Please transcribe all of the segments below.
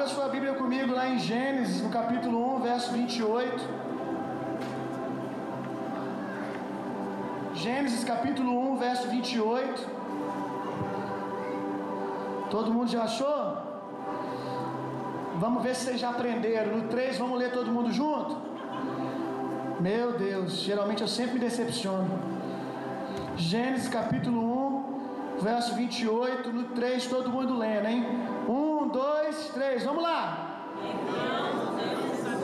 Abra sua Bíblia comigo lá em Gênesis, no capítulo 1, verso 28. Gênesis capítulo 1, verso 28. Todo mundo já achou? Vamos ver se vocês já aprenderam. No 3, vamos ler todo mundo junto? Meu Deus, geralmente eu sempre me decepciono. Gênesis capítulo 1, verso 28. No 3, todo mundo lendo, hein? 1, 2, 3, vamos lá.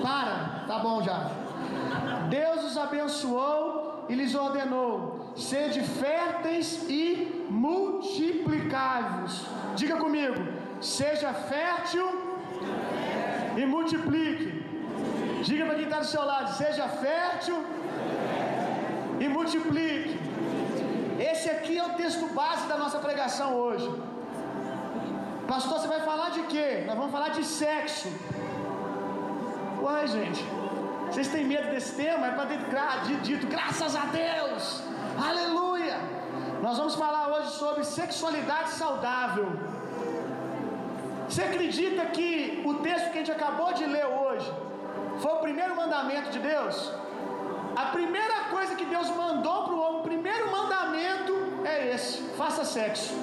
Para, tá bom já. Deus os abençoou e lhes ordenou: sede férteis e multiplicai-vos. Diga comigo: seja fértil e multiplique. Diga para quem está do seu lado: seja fértil e multiplique. Esse aqui é o texto base da nossa pregação hoje. Pastor, você vai falar de quê? Nós vamos falar de sexo. Uai, gente, vocês têm medo desse tema? É para ter dito, graças a Deus, aleluia. Nós vamos falar hoje sobre sexualidade saudável. Você acredita que o texto que a gente acabou de ler hoje foi o primeiro mandamento de Deus? A primeira coisa que Deus mandou para o homem, o primeiro mandamento é esse: faça sexo.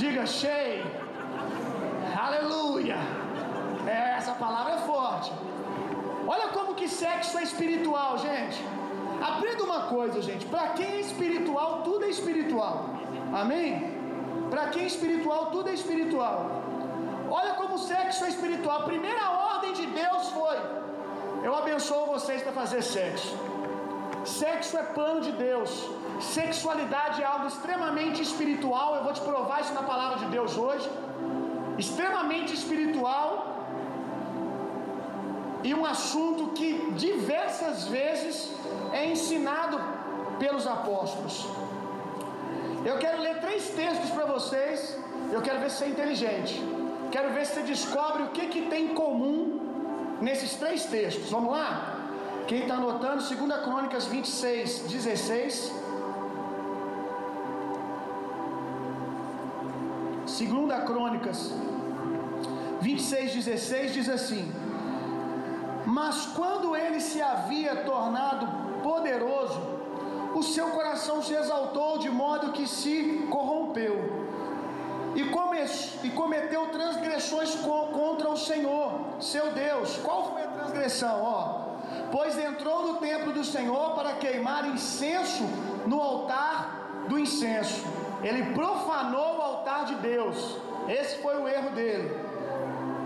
Diga cheio. Aleluia. É, essa palavra é forte. Olha como que sexo é espiritual, gente. Aprenda uma coisa, gente. Para quem é espiritual, tudo é espiritual. Amém? Para quem é espiritual, tudo é espiritual. Olha como sexo é espiritual. A primeira ordem de Deus foi: Eu abençoo vocês para fazer sexo. Sexo é plano de Deus. Sexualidade é algo extremamente espiritual. Eu vou te provar isso na palavra de Deus hoje. Extremamente espiritual. E um assunto que diversas vezes é ensinado pelos apóstolos. Eu quero ler três textos para vocês. Eu quero ver se você é inteligente. Quero ver se você descobre o que, que tem em comum nesses três textos. Vamos lá? Quem está anotando, 2 Crônicas 26, 16. Segunda Crônicas 26, 16 diz assim: Mas quando ele se havia tornado poderoso, o seu coração se exaltou de modo que se corrompeu e, come, e cometeu transgressões co contra o Senhor, seu Deus. Qual foi a transgressão? Ó, pois entrou no templo do Senhor para queimar incenso no altar do incenso. Ele profanou o altar de Deus. Esse foi o erro dele.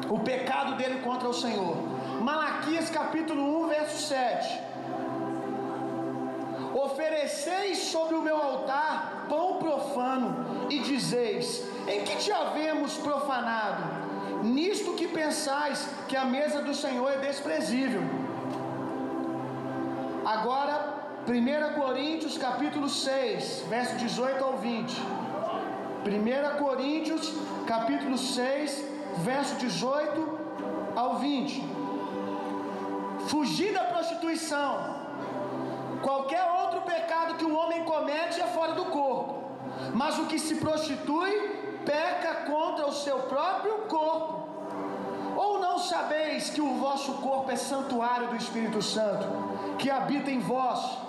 O pecado dele contra o Senhor. Malaquias capítulo 1, verso 7. Ofereceis sobre o meu altar pão profano e dizeis: Em que te havemos profanado? Nisto que pensais que a mesa do Senhor é desprezível. Agora, 1 Coríntios capítulo 6, verso 18 ao 20. 1 Coríntios capítulo 6, verso 18 ao 20. Fugir da prostituição. Qualquer outro pecado que o homem comete é fora do corpo. Mas o que se prostitui peca contra o seu próprio corpo. Ou não sabeis que o vosso corpo é santuário do Espírito Santo, que habita em vós,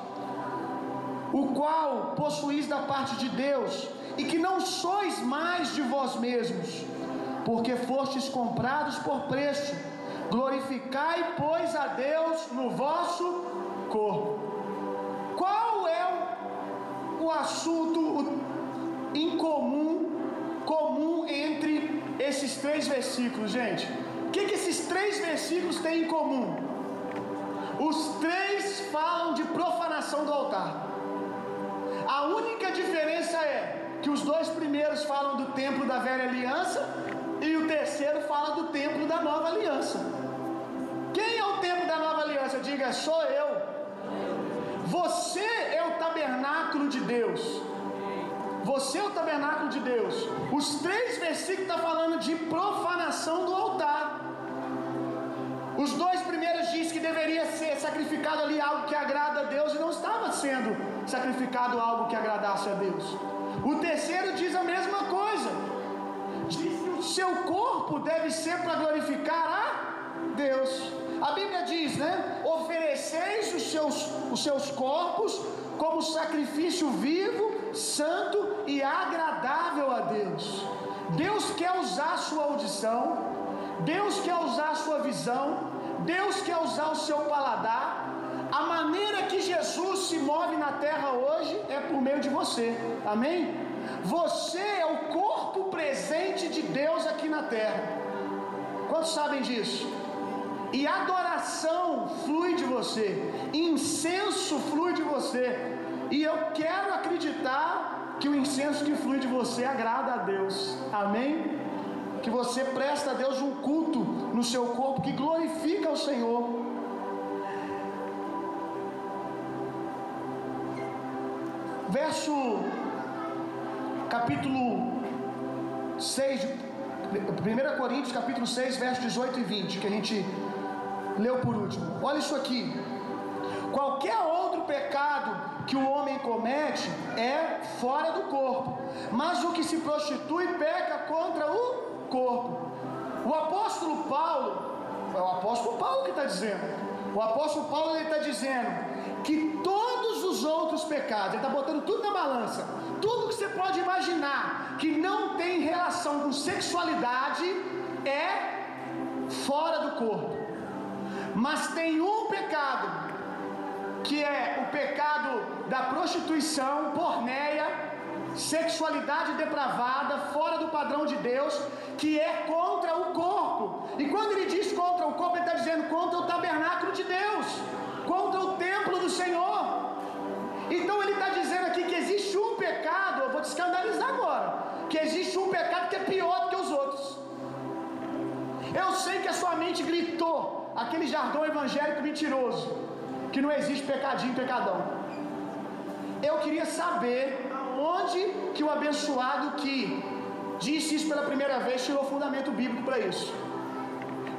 o qual possuís da parte de Deus, e que não sois mais de vós mesmos, porque fostes comprados por preço. Glorificai, pois, a Deus no vosso corpo. Qual é o, assunto incomum, comum entre esses três versículos, gente? O que, que esses três versículos têm em comum? Os três falam de profanação do altar. A única diferença é que os dois primeiros falam do templo da velha aliança e o terceiro fala do templo da nova aliança. Quem é o templo da nova aliança? Diga, sou eu. Você é o tabernáculo de Deus. Você é o tabernáculo de Deus. Os três versículos estão tá falando de profanação do altar. Os dois deveria ser sacrificado ali algo que agrada a Deus e não estava sendo sacrificado algo que agradasse a Deus. O terceiro diz a mesma coisa. Diz que o seu corpo deve ser para glorificar a Deus. A Bíblia diz, né? Ofereceis os seus, os seus corpos como sacrifício vivo, santo e agradável a Deus. Deus quer usar a sua audição, Deus quer usar a sua visão, Deus quer usar o seu paladar. A maneira que Jesus se move na terra hoje é por meio de você, amém? Você é o corpo presente de Deus aqui na terra. Quantos sabem disso? E adoração flui de você, incenso flui de você. E eu quero acreditar que o incenso que flui de você agrada a Deus. Amém? Que você presta a Deus um culto no seu corpo que glorifica o Senhor. Verso capítulo 6 1 Coríntios capítulo 6, versos 18 e 20, que a gente leu por último. Olha isso aqui. Qualquer outro pecado que o homem comete é fora do corpo, mas o que se prostitui peca contra o corpo. O apóstolo Paulo, é o apóstolo Paulo que está dizendo. O apóstolo Paulo ele está dizendo que todos os outros pecados, ele está botando tudo na balança, tudo que você pode imaginar que não tem relação com sexualidade é fora do corpo. Mas tem um pecado que é o pecado da prostituição, porneia, sexualidade depravada, fora do padrão de Deus, que é contra o corpo. E quando ele diz contra o corpo, ele está dizendo contra o tabernáculo de Deus, contra o templo do Senhor. Então ele está dizendo aqui que existe um pecado, eu vou te escandalizar agora, que existe um pecado que é pior do que os outros. Eu sei que a sua mente gritou aquele jargão evangélico mentiroso, que não existe pecadinho pecadão. Eu queria saber onde que o abençoado que disse isso pela primeira vez tirou fundamento bíblico para isso.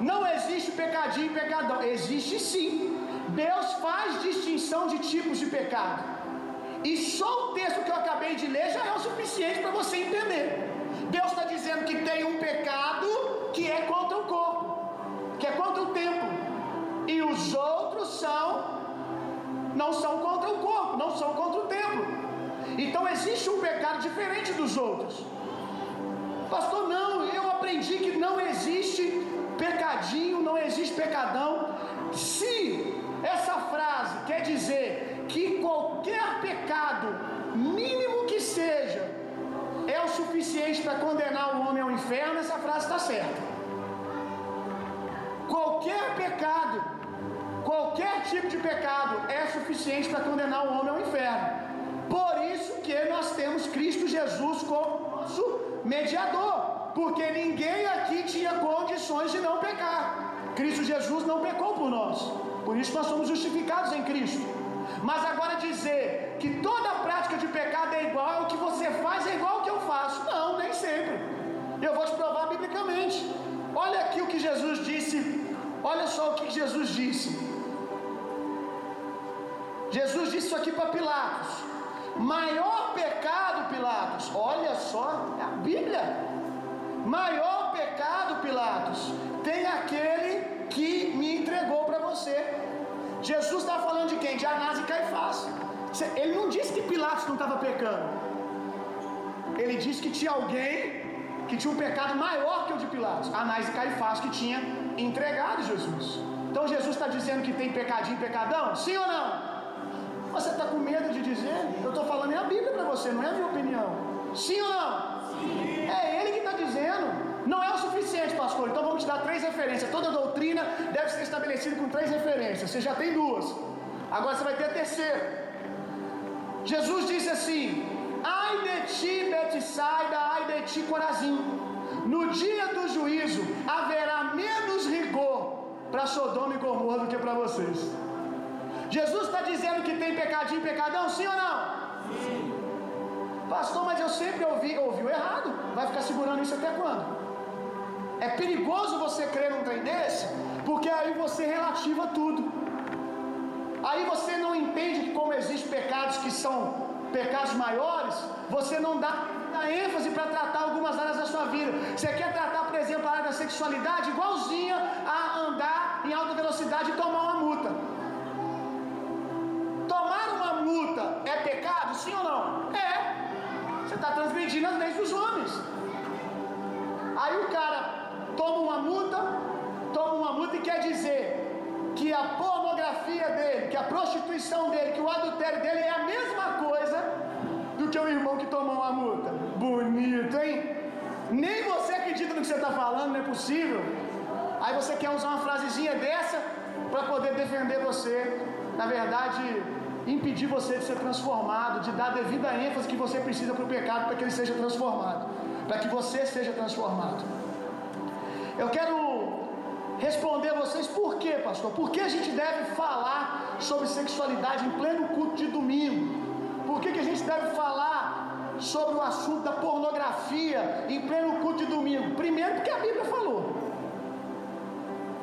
Não existe pecadinho e pecadão. Existe sim. Deus faz distinção de tipos de pecado. E só o texto que eu acabei de ler já é o suficiente para você entender. Deus está dizendo que tem um pecado que é contra o corpo, que é contra o templo. E os outros são, não são contra o corpo, não são contra o templo. Então existe um pecado diferente dos outros. Pastor, não, eu aprendi que não existe pecadinho, não existe pecadão. Se essa frase quer dizer que qualquer pecado, mínimo que seja, é o suficiente para condenar o homem ao inferno, essa frase está certa. Qualquer pecado, qualquer tipo de pecado é suficiente para condenar o homem ao inferno. Por isso que nós temos Cristo Jesus como nosso mediador, porque ninguém aqui tinha condições de não pecar. Cristo Jesus não pecou por nós. Por isso nós somos justificados em Cristo. Mas agora dizer que toda prática de pecado é igual, o que você faz é igual ao que eu faço. Não, nem sempre. Eu vou te provar biblicamente. Olha aqui o que Jesus disse. Olha só o que Jesus disse. Jesus disse isso aqui para Pilatos. Maior pecado, Pilatos. Olha só, é a Bíblia. Maior pecado, Pilatos, tem aquele que me entregou para você. Jesus está falando de quem? De Anás e Caifás. Ele não disse que Pilatos não estava pecando. Ele disse que tinha alguém que tinha um pecado maior que o de Pilatos. Anás e Caifás que tinha entregado Jesus. Então Jesus está dizendo que tem pecadinho e pecadão? Sim ou não? Você está com medo de dizer? Eu estou falando é a Bíblia para você, não é a minha opinião. Sim ou não? Sim. É ele que está dizendo. Não é o suficiente, pastor. Então vamos te dar três referências. Toda doutrina deve ser estabelecida com três referências. Você já tem duas. Agora você vai ter a terceira. Jesus disse assim: Ai de ti, Betsaida, ai de ti, Corazim. No dia do juízo haverá menos rigor para Sodoma e Gomorra do que para vocês. Jesus está dizendo que tem pecadinho e pecadão, sim ou não? Sim. Pastor, mas eu sempre ouvi, ouviu errado. Vai ficar segurando isso até quando? É perigoso você crer num trem desse, porque aí você relativa tudo. Aí você não entende que como existem pecados que são pecados maiores, você não dá, ênfase para tratar algumas áreas da sua vida. Você quer tratar sexualidade igualzinha a andar em alta velocidade e tomar uma multa. Tomar uma multa é pecado, sim ou não? É. Você está transgredindo as leis dos homens. Aí o cara toma uma multa, toma uma multa e quer dizer que a pornografia dele, que a prostituição dele, que o adultério dele é a mesma coisa do que o irmão que tomou uma multa. Bonito, hein? Nem você acredita no que você está falando, não é possível. Aí você quer usar uma frasezinha dessa para poder defender você. Na verdade, impedir você de ser transformado, de dar a devida ênfase que você precisa para o pecado para que ele seja transformado, para que você seja transformado. Eu quero responder a vocês por quê, pastor? Por que a gente deve falar sobre sexualidade em pleno culto de domingo? Por que, que a gente deve falar sobre o assunto da pornografia em pleno culto de domingo? Primeiro, porque a Bíblia falou.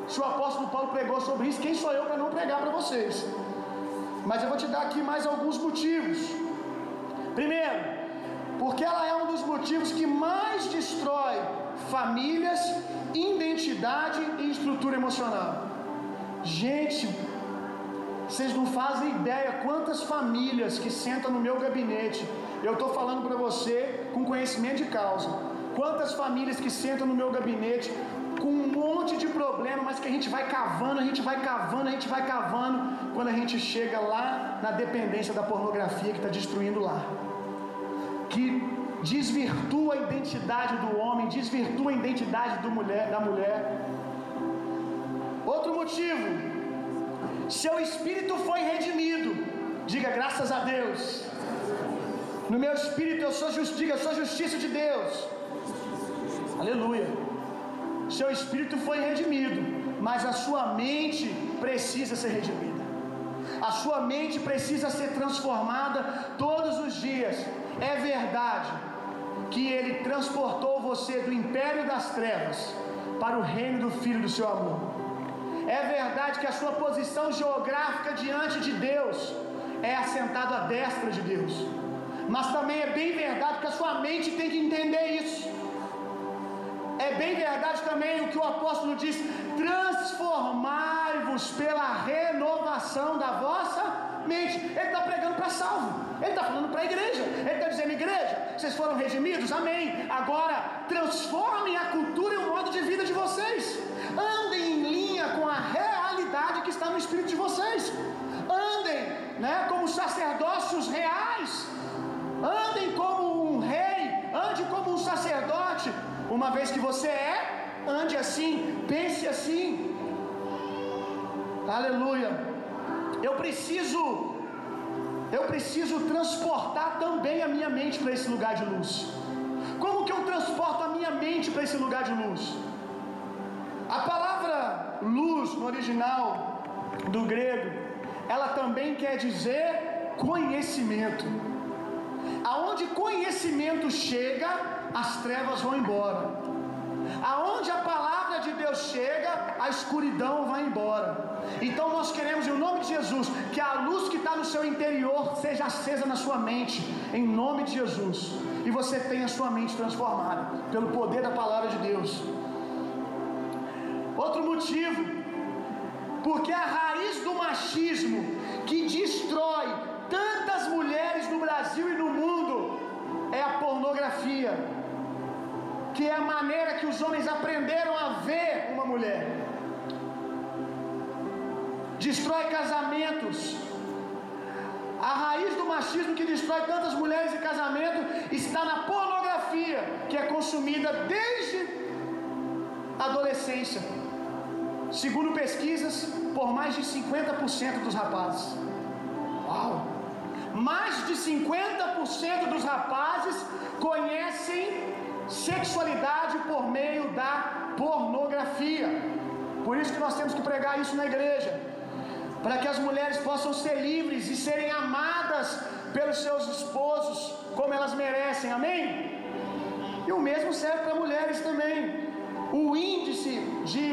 Se o apóstolo Paulo pregou sobre isso, quem sou eu para não pregar para vocês? Mas eu vou te dar aqui mais alguns motivos. Primeiro, porque ela é um dos motivos que mais destrói famílias, identidade e estrutura emocional. Gente, vocês não fazem ideia quantas famílias que sentam no meu gabinete. Eu estou falando para você com conhecimento de causa. Quantas famílias que sentam no meu gabinete com um monte de problema, mas que a gente vai cavando, a gente vai cavando, a gente vai cavando, quando a gente chega lá na dependência da pornografia que está destruindo lá. Que desvirtua a identidade do homem, desvirtua a identidade do mulher, da mulher. Outro motivo, seu espírito foi redimido. Diga graças a Deus. No meu espírito eu sou justiça, eu sou justiça de Deus. Aleluia. Seu espírito foi redimido, mas a sua mente precisa ser redimida. A sua mente precisa ser transformada todos os dias. É verdade que ele transportou você do império das trevas para o reino do filho do seu amor. É verdade que a sua posição geográfica diante de Deus é assentado à destra de Deus. Mas também é bem verdade que a sua mente tem que entender isso. É bem verdade também o que o apóstolo diz: transformai-vos pela renovação da vossa mente. Ele está pregando para salvo, ele está falando para a igreja, ele está dizendo: igreja, vocês foram redimidos, amém. Agora transformem a cultura e o modo de vida de vocês, andem em linha com a realidade que está no espírito de vocês, andem né, como sacerdócios reais, andem como um rei, ande como um sacerdote. Uma vez que você é, ande assim, pense assim. Aleluia. Eu preciso eu preciso transportar também a minha mente para esse lugar de luz. Como que eu transporto a minha mente para esse lugar de luz? A palavra luz no original do grego, ela também quer dizer conhecimento. Aonde conhecimento chega, as trevas vão embora. Aonde a palavra de Deus chega, a escuridão vai embora. Então nós queremos, em nome de Jesus, que a luz que está no seu interior seja acesa na sua mente, em nome de Jesus. E você tenha a sua mente transformada pelo poder da palavra de Deus. Outro motivo, porque a raiz do machismo que destrói tantas mulheres no Brasil e no mundo é a pornografia, que é a maneira que os homens aprenderam a ver uma mulher. Destrói casamentos. A raiz do machismo que destrói tantas mulheres e casamento está na pornografia, que é consumida desde a adolescência. Segundo pesquisas, por mais de 50% dos rapazes. Uau! Mais de 50% dos rapazes conhecem sexualidade por meio da pornografia. Por isso que nós temos que pregar isso na igreja, para que as mulheres possam ser livres e serem amadas pelos seus esposos como elas merecem. Amém? E o mesmo serve para mulheres também. O índice de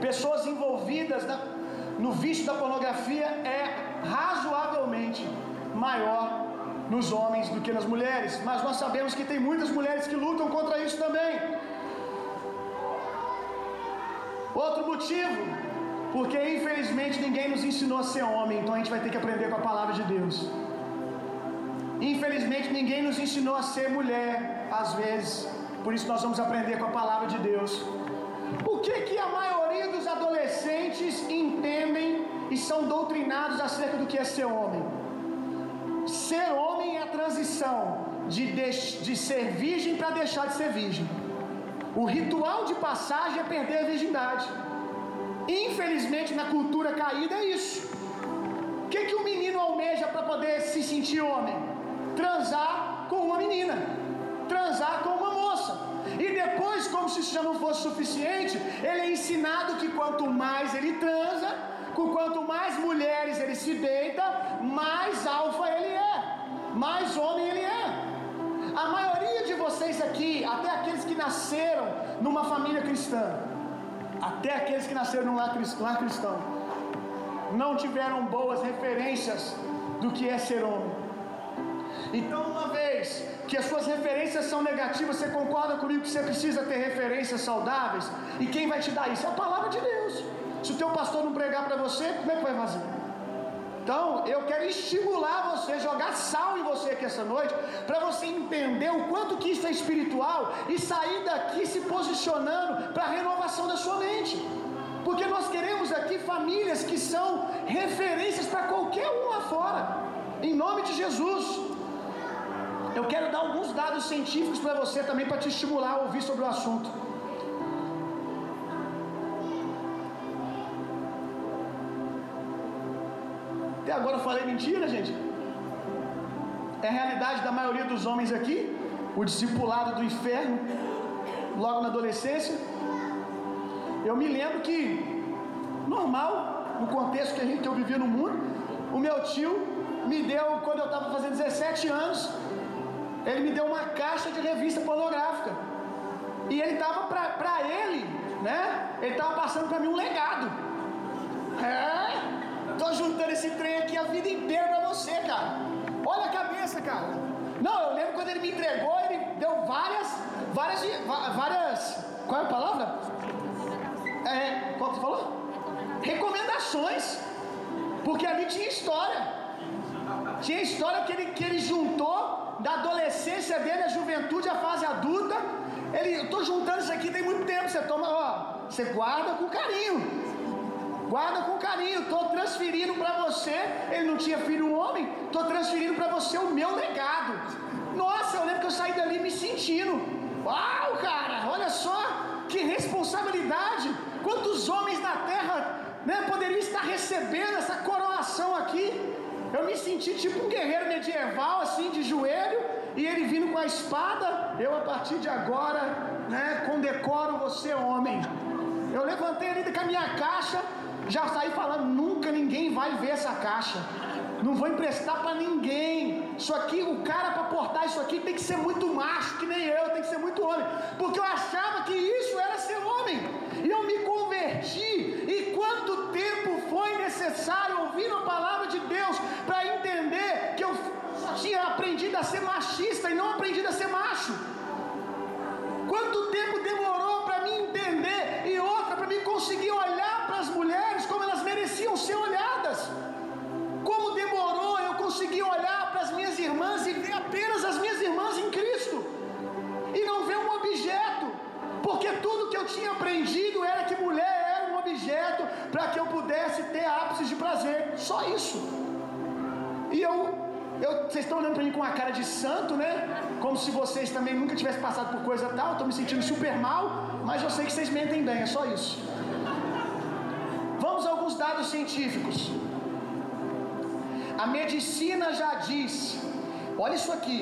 pessoas envolvidas na, no vício da pornografia é razoavelmente maior nos homens do que nas mulheres, mas nós sabemos que tem muitas mulheres que lutam contra isso também. Outro motivo, porque infelizmente ninguém nos ensinou a ser homem, então a gente vai ter que aprender com a palavra de Deus. Infelizmente ninguém nos ensinou a ser mulher, às vezes. Por isso nós vamos aprender com a palavra de Deus. O que que a maioria dos adolescentes entendem e são doutrinados acerca do que é ser homem? Ser homem é a transição de, de, de ser virgem para deixar de ser virgem. O ritual de passagem é perder a virgindade. Infelizmente, na cultura caída é isso. O que, que o menino almeja para poder se sentir homem? Transar com uma menina, transar com uma moça. E depois, como se isso já não fosse suficiente, ele é ensinado que quanto mais ele transa, com quanto mais mulheres ele se deita, mais alfa ele é, mais homem ele é. A maioria de vocês aqui, até aqueles que nasceram numa família cristã, até aqueles que nasceram num lar cristão, não tiveram boas referências do que é ser homem. Então, uma vez que as suas referências são negativas, você concorda comigo que você precisa ter referências saudáveis? E quem vai te dar isso? É a palavra de Deus. Se o teu pastor não pregar para você, como é que vai fazer? Então, eu quero estimular você, jogar sal em você aqui essa noite, para você entender o quanto que isso é espiritual e sair daqui se posicionando para a renovação da sua mente. Porque nós queremos aqui famílias que são referências para qualquer um lá fora. Em nome de Jesus. Eu quero dar alguns dados científicos para você também para te estimular a ouvir sobre o assunto. Até agora eu falei mentira, gente. É a realidade da maioria dos homens aqui, o discipulado do inferno, logo na adolescência. Eu me lembro que, normal, no contexto que, a gente, eu vivia no mundo, o meu tio me deu, quando eu estava fazendo 17 anos, ele me deu uma caixa de revista pornográfica. E ele estava para ele, né? Ele estava passando para mim um legado. É, tô juntando esse trem aqui a vida inteira para você, cara. Olha a cabeça, cara. Não, eu lembro quando ele me entregou, ele deu várias, várias, várias. Qual é a palavra? É, qual que você falou? Recomendações. Porque ali tinha história. Tinha história que ele, que ele juntou da adolescência dele, a juventude, a fase adulta. Ele, eu tô juntando isso aqui tem muito tempo. Você toma, ó, você guarda com carinho. Guarda com carinho. Tô transferindo para você. Ele não tinha filho homem. Tô transferindo para você o meu legado. Nossa, eu lembro que eu saí dali me sentindo. Uau, cara, olha só que responsabilidade. Quantos homens na terra né, poderiam estar recebendo essa coroação aqui? Eu me senti tipo um guerreiro medieval, assim, de joelho, e ele vindo com a espada. Eu, a partir de agora, né, condecoro você, homem. Eu levantei ali com a minha caixa, já saí falando: nunca ninguém vai ver essa caixa. Não vou emprestar para ninguém. Isso aqui, o cara para portar isso aqui tem que ser muito macho, que nem eu, tem que ser muito homem. Porque eu achava que isso era ser homem. E eu me converti. E quanto tempo foi necessário ouvindo a palavra de Deus para entender que eu tinha aprendido a ser machista e não aprendido a ser macho? Quanto tempo demorou para mim entender conseguir olhar para as mulheres como elas mereciam ser olhadas? Como demorou eu conseguir olhar para as minhas irmãs e ver apenas as minhas irmãs em Cristo e não ver um objeto, porque tudo que eu tinha aprendido era que mulher era um objeto para que eu pudesse ter ápices de prazer, só isso. E eu, eu vocês estão olhando para mim com uma cara de santo, né? Como se vocês também nunca tivessem passado por coisa tal. Estou me sentindo super mal, mas eu sei que vocês mentem bem, é só isso. Vamos a alguns dados científicos. A medicina já diz, olha isso aqui,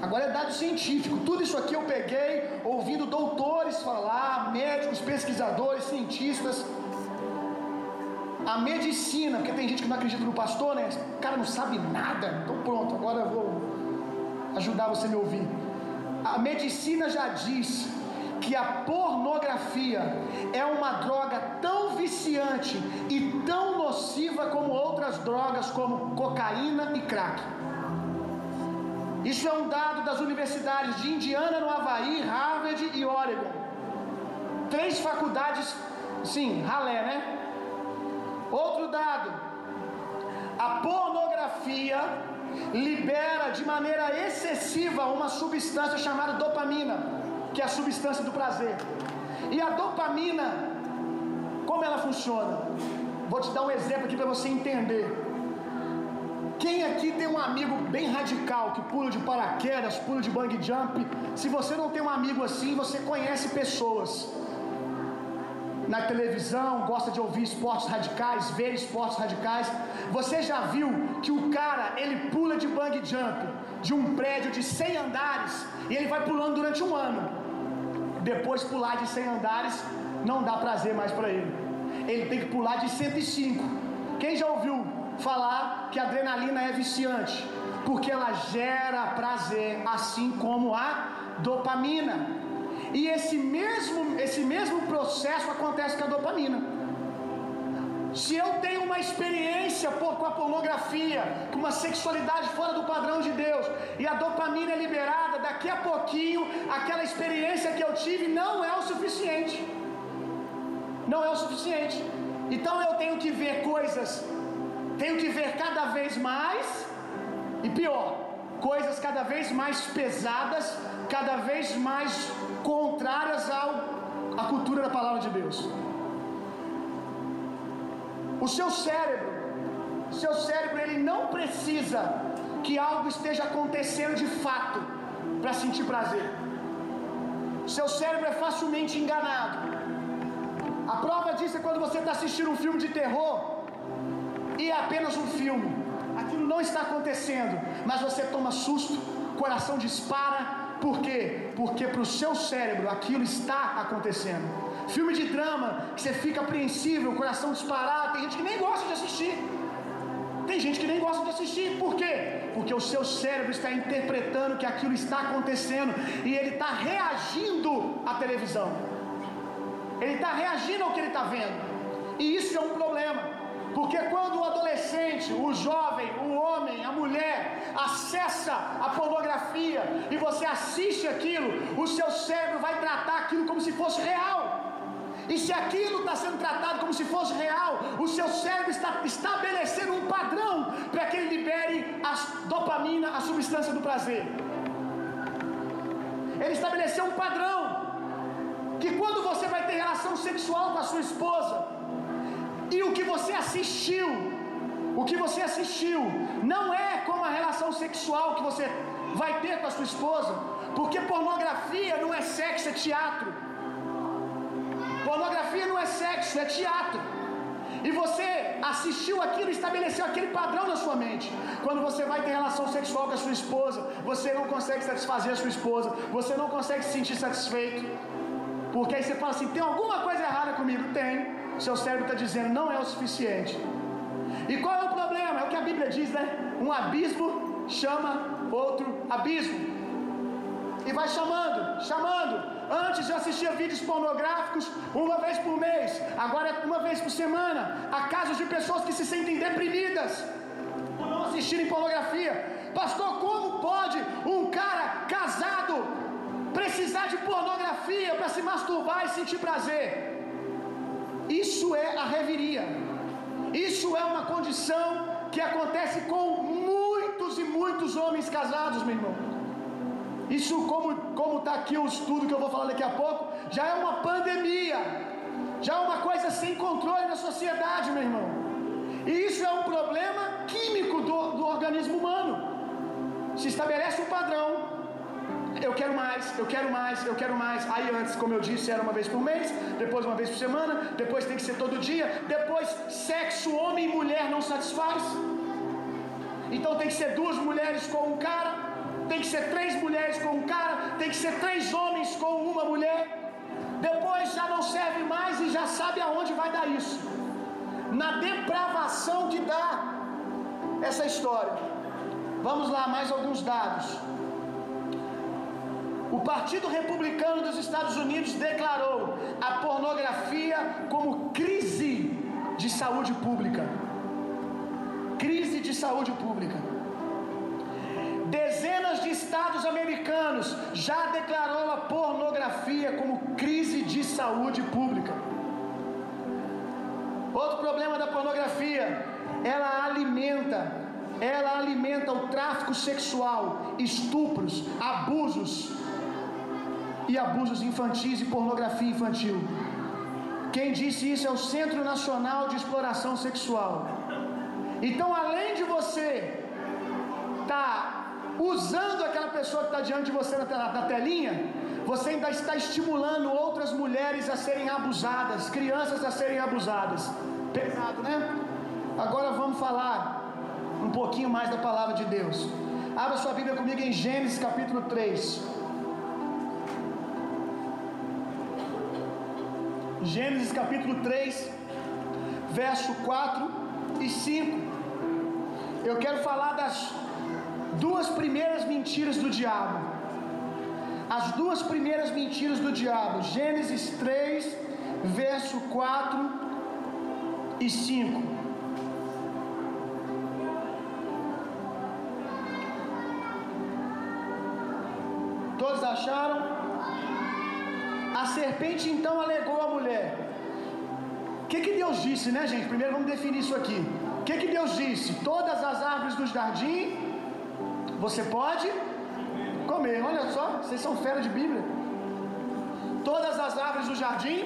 agora é dado científico, tudo isso aqui eu peguei ouvindo doutores falar, médicos, pesquisadores, cientistas. A medicina, porque tem gente que não acredita no pastor, né? O cara não sabe nada, então pronto, agora eu vou ajudar você a me ouvir. A medicina já diz que a pornografia é uma droga tão viciante e tão nociva como outras drogas como cocaína e crack. Isso é um dado das universidades de Indiana, no Havaí, Harvard e Oregon. Três faculdades Sim, ralé, né? Outro dado: a pornografia libera de maneira excessiva uma substância chamada dopamina, que é a substância do prazer. E a dopamina, como ela funciona? Vou te dar um exemplo aqui para você entender. Quem aqui tem um amigo bem radical que pula de paraquedas, pula de bang jump? Se você não tem um amigo assim, você conhece pessoas na televisão, gosta de ouvir esportes radicais, ver esportes radicais. Você já viu que o cara, ele pula de bang jump de um prédio de 100 andares e ele vai pulando durante um ano. Depois pular de 100 andares não dá prazer mais para ele. Ele tem que pular de 105. Quem já ouviu falar que a adrenalina é viciante? Porque ela gera prazer, assim como a dopamina. E esse mesmo, esse mesmo processo acontece com a dopamina. Se eu tenho uma experiência com a pornografia, com uma sexualidade fora do padrão de Deus, e a dopamina é liberada, daqui a pouquinho, aquela experiência que eu tive não é o suficiente. Não é o suficiente. Então eu tenho que ver coisas, tenho que ver cada vez mais, e pior, coisas cada vez mais pesadas, cada vez mais contrárias ao à cultura da palavra de Deus. O seu cérebro, seu cérebro ele não precisa que algo esteja acontecendo de fato para sentir prazer. Seu cérebro é facilmente enganado. A prova disso é quando você está assistindo um filme de terror e é apenas um filme. Aquilo não está acontecendo, mas você toma susto, coração dispara. Por quê? Porque para o seu cérebro aquilo está acontecendo. Filme de drama, que você fica apreensivo, o coração disparado. Tem gente que nem gosta de assistir. Tem gente que nem gosta de assistir. Por quê? Porque o seu cérebro está interpretando que aquilo está acontecendo e ele está reagindo à televisão. Ele está reagindo ao que ele está vendo. E isso é um problema. Porque quando o adolescente, o jovem, o homem, a mulher acessa a pornografia e você assiste aquilo, o seu cérebro vai tratar aquilo como se fosse real. E se aquilo está sendo tratado como se fosse real, o seu cérebro está estabelecendo um padrão para que ele libere a dopamina, a substância do prazer. Ele estabeleceu um padrão que quando você vai ter relação sexual com a sua esposa, e o que você assistiu, o que você assistiu, não é como a relação sexual que você vai ter com a sua esposa, porque pornografia não é sexo, é teatro. Pornografia não é sexo, é teatro. E você assistiu aquilo e estabeleceu aquele padrão na sua mente. Quando você vai ter relação sexual com a sua esposa, você não consegue satisfazer a sua esposa, você não consegue se sentir satisfeito. Porque aí você fala assim: tem alguma coisa errada comigo? Tem. Seu cérebro está dizendo: não é o suficiente. E qual é o problema? É o que a Bíblia diz, né? Um abismo chama outro abismo. E vai chamando, chamando. Antes eu assistia vídeos pornográficos uma vez por mês, agora é uma vez por semana. Há casos de pessoas que se sentem deprimidas por não assistirem pornografia. Pastor, como pode um cara casado precisar de pornografia para se masturbar e sentir prazer? Isso é a reviria. Isso é uma condição que acontece com muitos e muitos homens casados, meu irmão. Isso, como está aqui o estudo que eu vou falar daqui a pouco, já é uma pandemia, já é uma coisa sem controle na sociedade, meu irmão. E isso é um problema químico do, do organismo humano. Se estabelece um padrão. Eu quero mais, eu quero mais, eu quero mais. Aí antes, como eu disse, era uma vez por mês, depois uma vez por semana, depois tem que ser todo dia, depois sexo homem e mulher não satisfaz. Então tem que ser duas mulheres com um cara, tem que ser três mulheres com um cara, tem que ser três homens com uma mulher. Depois já não serve mais e já sabe aonde vai dar isso. Na depravação que dá essa história. Vamos lá, mais alguns dados. O Partido Republicano dos Estados Unidos declarou a pornografia como crise de saúde pública. Crise de saúde pública. Dezenas de estados americanos já declarou a pornografia como crise de saúde pública. Outro problema da pornografia, ela alimenta, ela alimenta o tráfico sexual, estupros, abusos e abusos infantis e pornografia infantil. Quem disse isso é o Centro Nacional de Exploração Sexual. Então, além de você estar tá usando aquela pessoa que está diante de você na, na telinha, você ainda está estimulando outras mulheres a serem abusadas, crianças a serem abusadas. Pesado, né? Agora vamos falar um pouquinho mais da palavra de Deus. Abra sua Bíblia comigo em Gênesis capítulo 3. Gênesis capítulo 3, verso 4 e 5. Eu quero falar das duas primeiras mentiras do diabo. As duas primeiras mentiras do diabo. Gênesis 3, verso 4 e 5. Todos acharam? A serpente então alegou à mulher. O que, que Deus disse, né, gente? Primeiro vamos definir isso aqui. O que, que Deus disse? Todas as árvores do jardim você pode comer. Olha só, vocês são fera de Bíblia. Todas as árvores do jardim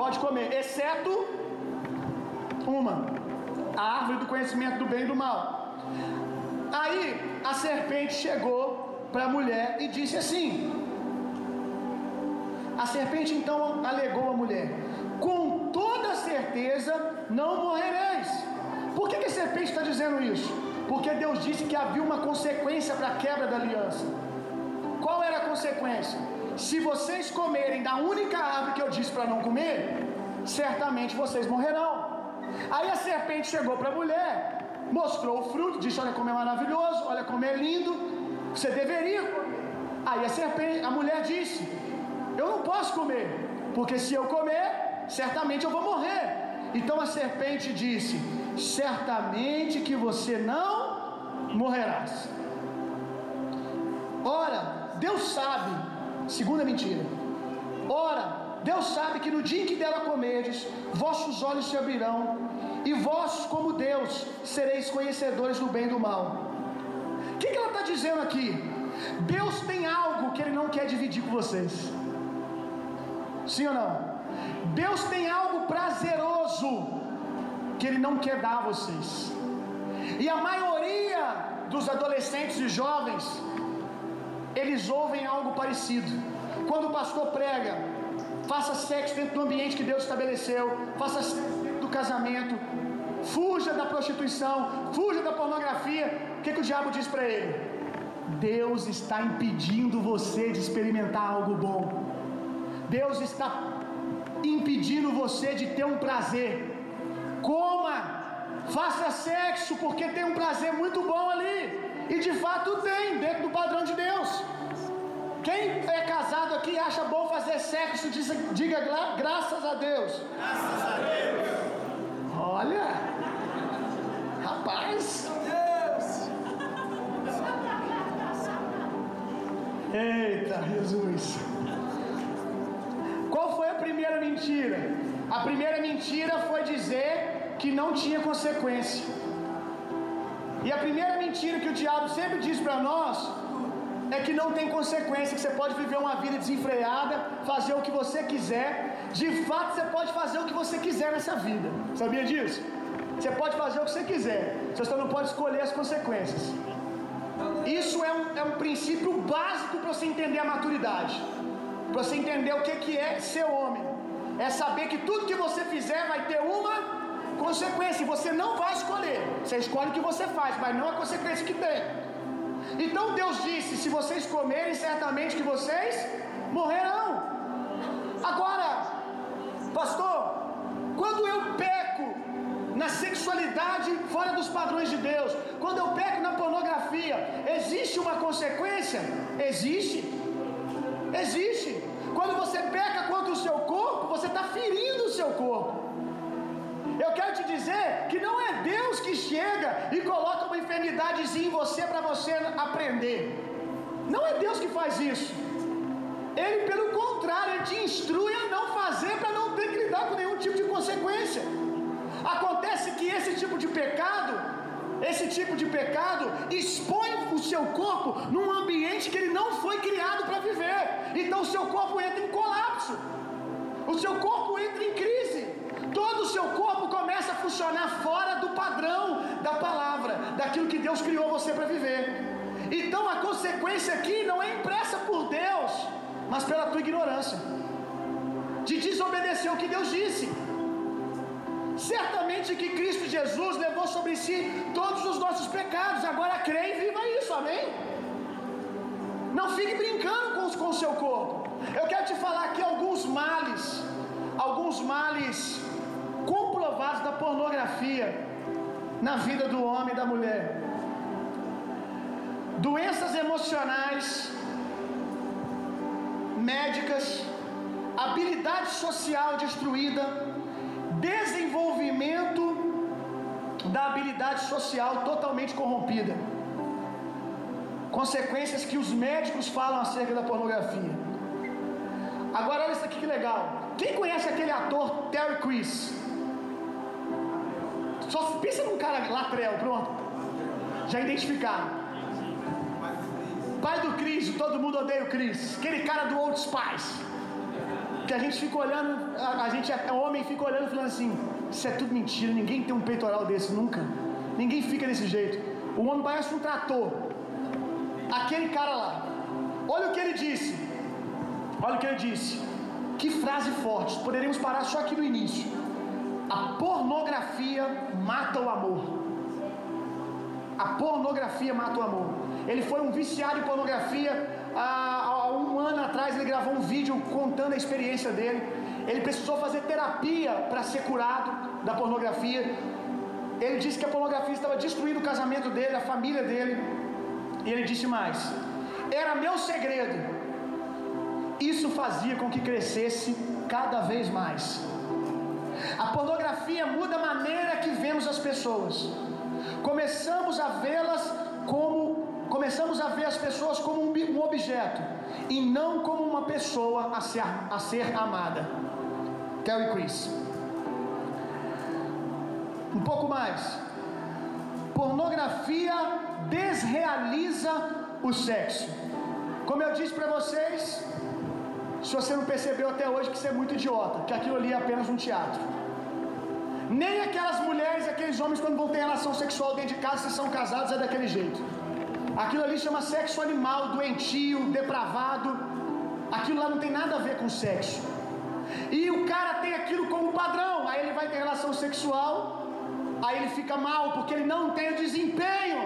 pode comer, exceto uma, a árvore do conhecimento do bem e do mal. Aí a serpente chegou para a mulher e disse assim: A serpente então alegou à mulher: Com toda certeza não morrereis. Por que, que a serpente está dizendo isso? Porque Deus disse que havia uma consequência para a quebra da aliança. Qual era a consequência? Se vocês comerem da única árvore que eu disse para não comer, certamente vocês morrerão. Aí a serpente chegou para a mulher, mostrou o fruto, disse: Olha como é maravilhoso, olha como é lindo, você deveria comer. Aí a serpente, a mulher disse: Eu não posso comer, porque se eu comer, certamente eu vou morrer. Então a serpente disse: certamente que você não morrerás. Ora, Deus sabe, segunda mentira. Ora, Deus sabe que no dia em que dela comerdes, vossos olhos se abrirão, e vós, como Deus, sereis conhecedores do bem e do mal. O que, que ela está dizendo aqui? Deus tem algo que Ele não quer dividir com vocês. Sim ou não? Deus tem algo prazeroso que Ele não quer dar a vocês. E a maioria dos adolescentes e jovens, eles ouvem algo parecido. Quando o pastor prega, faça sexo dentro do ambiente que Deus estabeleceu, faça sexo dentro do casamento, fuja da prostituição, fuja da pornografia. O que, que o diabo diz para ele? Deus está impedindo você de experimentar algo bom. Deus está impedindo você de ter um prazer. Coma, faça sexo, porque tem um prazer muito bom ali. E de fato tem, dentro do padrão de Deus. Quem é casado aqui acha bom fazer sexo, diga graças a Deus. Graças a Deus. Olha, rapaz. Deus. Eita, Jesus. Qual foi a primeira mentira? A primeira mentira foi dizer que não tinha consequência. E a primeira mentira que o diabo sempre diz para nós é que não tem consequência, que você pode viver uma vida desenfreada, fazer o que você quiser. De fato, você pode fazer o que você quiser nessa vida. Sabia disso? Você pode fazer o que você quiser, você só não pode escolher as consequências. Isso é um, é um princípio básico para você entender a maturidade, para você entender o que, que é ser homem. É saber que tudo que você fizer vai ter uma consequência, você não vai escolher. Você escolhe o que você faz, mas não a consequência que tem. Então Deus disse: se vocês comerem, certamente que vocês morrerão. Agora, pastor, quando eu peco na sexualidade fora dos padrões de Deus, quando eu peco na pornografia, existe uma consequência? Existe. Existe. Quando você peca contra o seu corpo, você está ferindo o seu corpo. Eu quero te dizer que não é Deus que chega e coloca uma enfermidadezinha em você para você aprender. Não é Deus que faz isso. Ele, pelo contrário, ele te instrui a não fazer para não ter que lidar com nenhum tipo de consequência. Acontece que esse tipo de pecado esse tipo de pecado expõe o seu corpo num ambiente que ele não foi criado para viver. Então o seu corpo entra em colapso. O seu corpo entra em crise. Todo o seu corpo começa a funcionar fora do padrão da palavra, daquilo que Deus criou você para viver. Então a consequência aqui não é impressa por Deus, mas pela tua ignorância de desobedecer o que Deus disse. Certamente que Cristo Jesus levou sobre si todos os nossos pecados. Agora creia e viva isso, amém? Não fique brincando com, com o seu corpo. Eu quero te falar aqui alguns males, alguns males comprovados da pornografia na vida do homem e da mulher. Doenças emocionais, médicas, habilidade social destruída, desenvolvimento da habilidade social totalmente corrompida. Consequências que os médicos falam acerca da pornografia. Agora olha isso aqui que legal. Quem conhece aquele ator Terry Crews? Só pensa num cara latrel, pronto. Já identificaram. Pai do Cris, todo mundo odeia o Cris. Aquele cara do Old Spice. Que a gente fica olhando, a, a gente é homem fica olhando e falando assim: Isso é tudo mentira, ninguém tem um peitoral desse, nunca. Ninguém fica desse jeito. O homem parece um trator. Aquele cara lá. Olha o que ele disse. Olha o que ele disse. Que frase forte. Poderíamos parar só aqui no início. A pornografia mata o amor. A pornografia mata o amor. Ele foi um viciado em pornografia. Há, há um ano atrás ele gravou um vídeo contando a experiência dele. Ele precisou fazer terapia para ser curado da pornografia. Ele disse que a pornografia estava destruindo o casamento dele, a família dele. E ele disse mais: Era meu segredo. Isso fazia com que crescesse cada vez mais. A pornografia muda a maneira que vemos as pessoas. Começamos a vê-las como começamos a ver as pessoas como um, objeto e não como uma pessoa a ser, a ser amada. Terry Crews. Um pouco mais. Pornografia desrealiza o sexo. Como eu disse para vocês, se você não percebeu até hoje que você é muito idiota, que aquilo ali é apenas um teatro. Nem aquelas mulheres, aqueles homens, quando vão ter relação sexual dentro de casa, se são casados, é daquele jeito. Aquilo ali chama sexo animal, doentio, depravado. Aquilo lá não tem nada a ver com sexo. E o cara tem aquilo como padrão. Aí ele vai ter relação sexual, aí ele fica mal porque ele não tem o desempenho,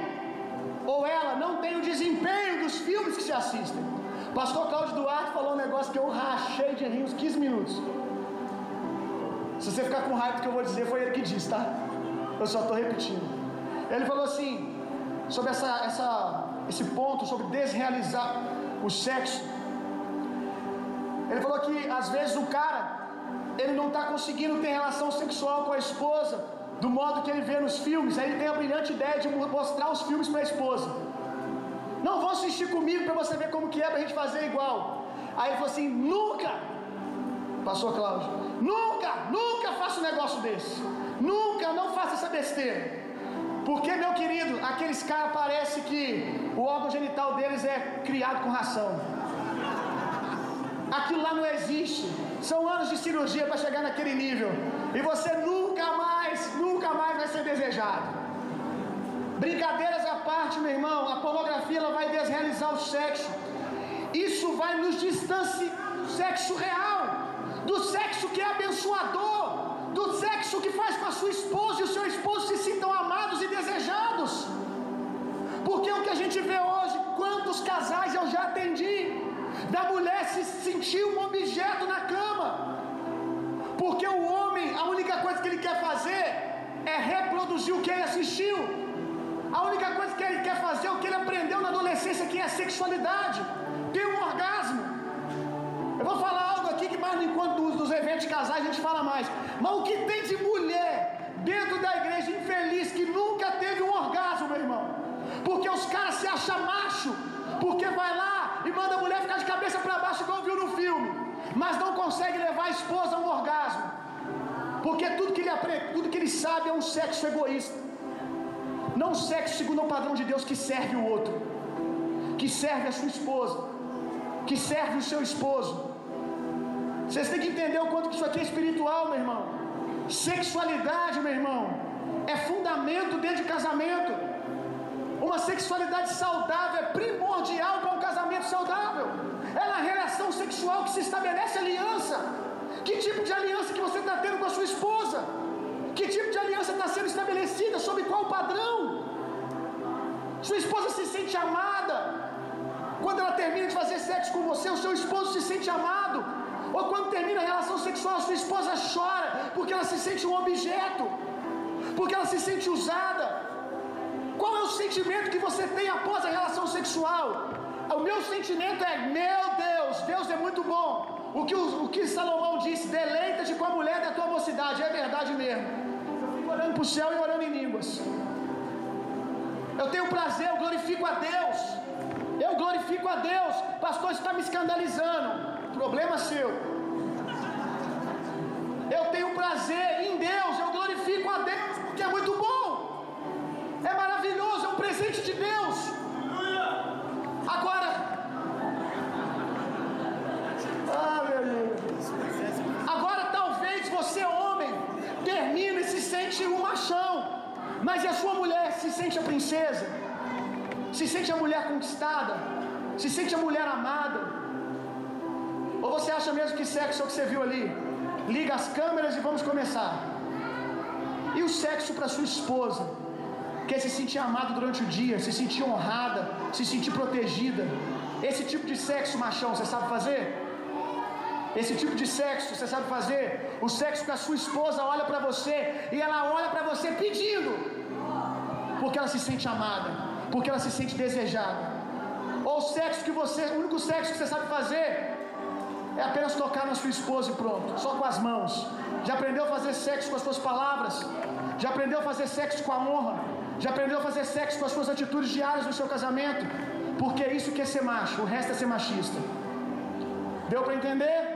ou ela não tem o desempenho dos filmes que se assistem. Pastor Cláudio Duarte falou um negócio que eu rachei de rir uns 15 minutos. Se você ficar com raiva do que eu vou dizer, foi ele que disse, tá? Eu só estou repetindo. Ele falou assim, sobre essa, essa, esse ponto, sobre desrealizar o sexo. Ele falou que às vezes o cara, ele não está conseguindo ter relação sexual com a esposa do modo que ele vê nos filmes. Aí ele tem a brilhante ideia de mostrar os filmes para a esposa. Não vão assistir comigo para você ver como que é para a gente fazer igual. Aí ele falou assim: nunca, passou Cláudio, nunca, nunca faça um negócio desse. Nunca, não faça essa besteira. Porque, meu querido, aqueles caras parece que o órgão genital deles é criado com ração. Aquilo lá não existe. São anos de cirurgia para chegar naquele nível. E você nunca mais, nunca mais vai ser desejado. Brincadeiras parte, meu irmão, a pornografia ela vai desrealizar o sexo. Isso vai nos distanciar do sexo real, do sexo que é abençoador, do sexo que faz com a sua esposa e o seu esposo se sintam amados e desejados. Porque o que a gente vê hoje, quantos casais eu já atendi, da mulher se sentir um objeto na cama. Porque o homem, a única coisa que ele quer fazer é reproduzir o que ele assistiu. A única coisa que ele quer fazer é o que ele aprendeu na adolescência, que é sexualidade. Ter um orgasmo. Eu vou falar algo aqui que mais enquanto dos, dos eventos casais a gente fala mais. Mas o que tem de mulher dentro da igreja infeliz que nunca teve um orgasmo, meu irmão? Porque os caras se acham macho, porque vai lá e manda a mulher ficar de cabeça para baixo, igual viu no filme, mas não consegue levar a esposa a um orgasmo, porque tudo que ele aprende, tudo que ele sabe é um sexo egoísta. Não sexo segundo o padrão de Deus que serve o outro, que serve a sua esposa, que serve o seu esposo. Vocês têm que entender o quanto que isso aqui é espiritual, meu irmão. Sexualidade, meu irmão, é fundamento dentro de casamento. Uma sexualidade saudável é primordial para um casamento saudável. É na relação sexual que se estabelece aliança. Que tipo de aliança que você está tendo com a sua esposa? Que tipo de aliança está sendo estabelecida? Sob qual padrão? Sua esposa se sente amada. Quando ela termina de fazer sexo com você, o seu esposo se sente amado. Ou quando termina a relação sexual, a sua esposa chora porque ela se sente um objeto, porque ela se sente usada. Qual é o sentimento que você tem após a relação sexual? O meu sentimento é: meu Deus, Deus é muito bom. O que, o, o que Salomão disse: deleita-te com a mulher da tua mocidade, é verdade mesmo. Olhando para o céu e orando em línguas. Eu tenho prazer, eu glorifico a Deus. Eu glorifico a Deus. Pastor, está me escandalizando. Problema seu. Eu tenho prazer em Deus, eu glorifico a Deus, porque é muito bom. É maravilhoso, é um presente de Deus. Agora, ah, meu Deus. Agora talvez você, homem, termine e se sente um machão. Mas e a sua mulher se sente a princesa? Se sente a mulher conquistada? Se sente a mulher amada? Ou você acha mesmo que sexo é o que você viu ali? Liga as câmeras e vamos começar. E o sexo para sua esposa? Quer se sentir amado durante o dia, se sentir honrada, se sentir protegida. Esse tipo de sexo, machão, você sabe fazer? Esse tipo de sexo, você sabe fazer? O sexo que a sua esposa olha para você e ela olha para você pedindo, porque ela se sente amada, porque ela se sente desejada. Ou o sexo que você, o único sexo que você sabe fazer é apenas tocar na sua esposa e pronto, só com as mãos. Já aprendeu a fazer sexo com as suas palavras? Já aprendeu a fazer sexo com a honra? Já aprendeu a fazer sexo com as suas atitudes diárias no seu casamento? Porque é isso que é ser macho, o resto é ser machista. Deu para entender?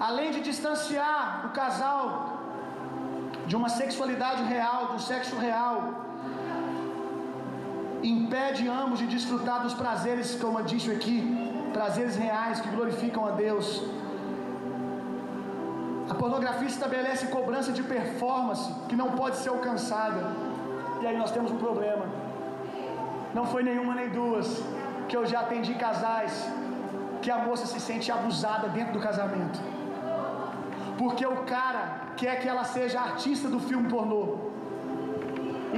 Além de distanciar o casal de uma sexualidade real, do sexo real, impede ambos de desfrutar dos prazeres, como eu disse aqui, prazeres reais que glorificam a Deus. A pornografia estabelece cobrança de performance que não pode ser alcançada. E aí nós temos um problema. Não foi nenhuma nem duas que eu já atendi casais que a moça se sente abusada dentro do casamento. Porque o cara quer que ela seja artista do filme pornô.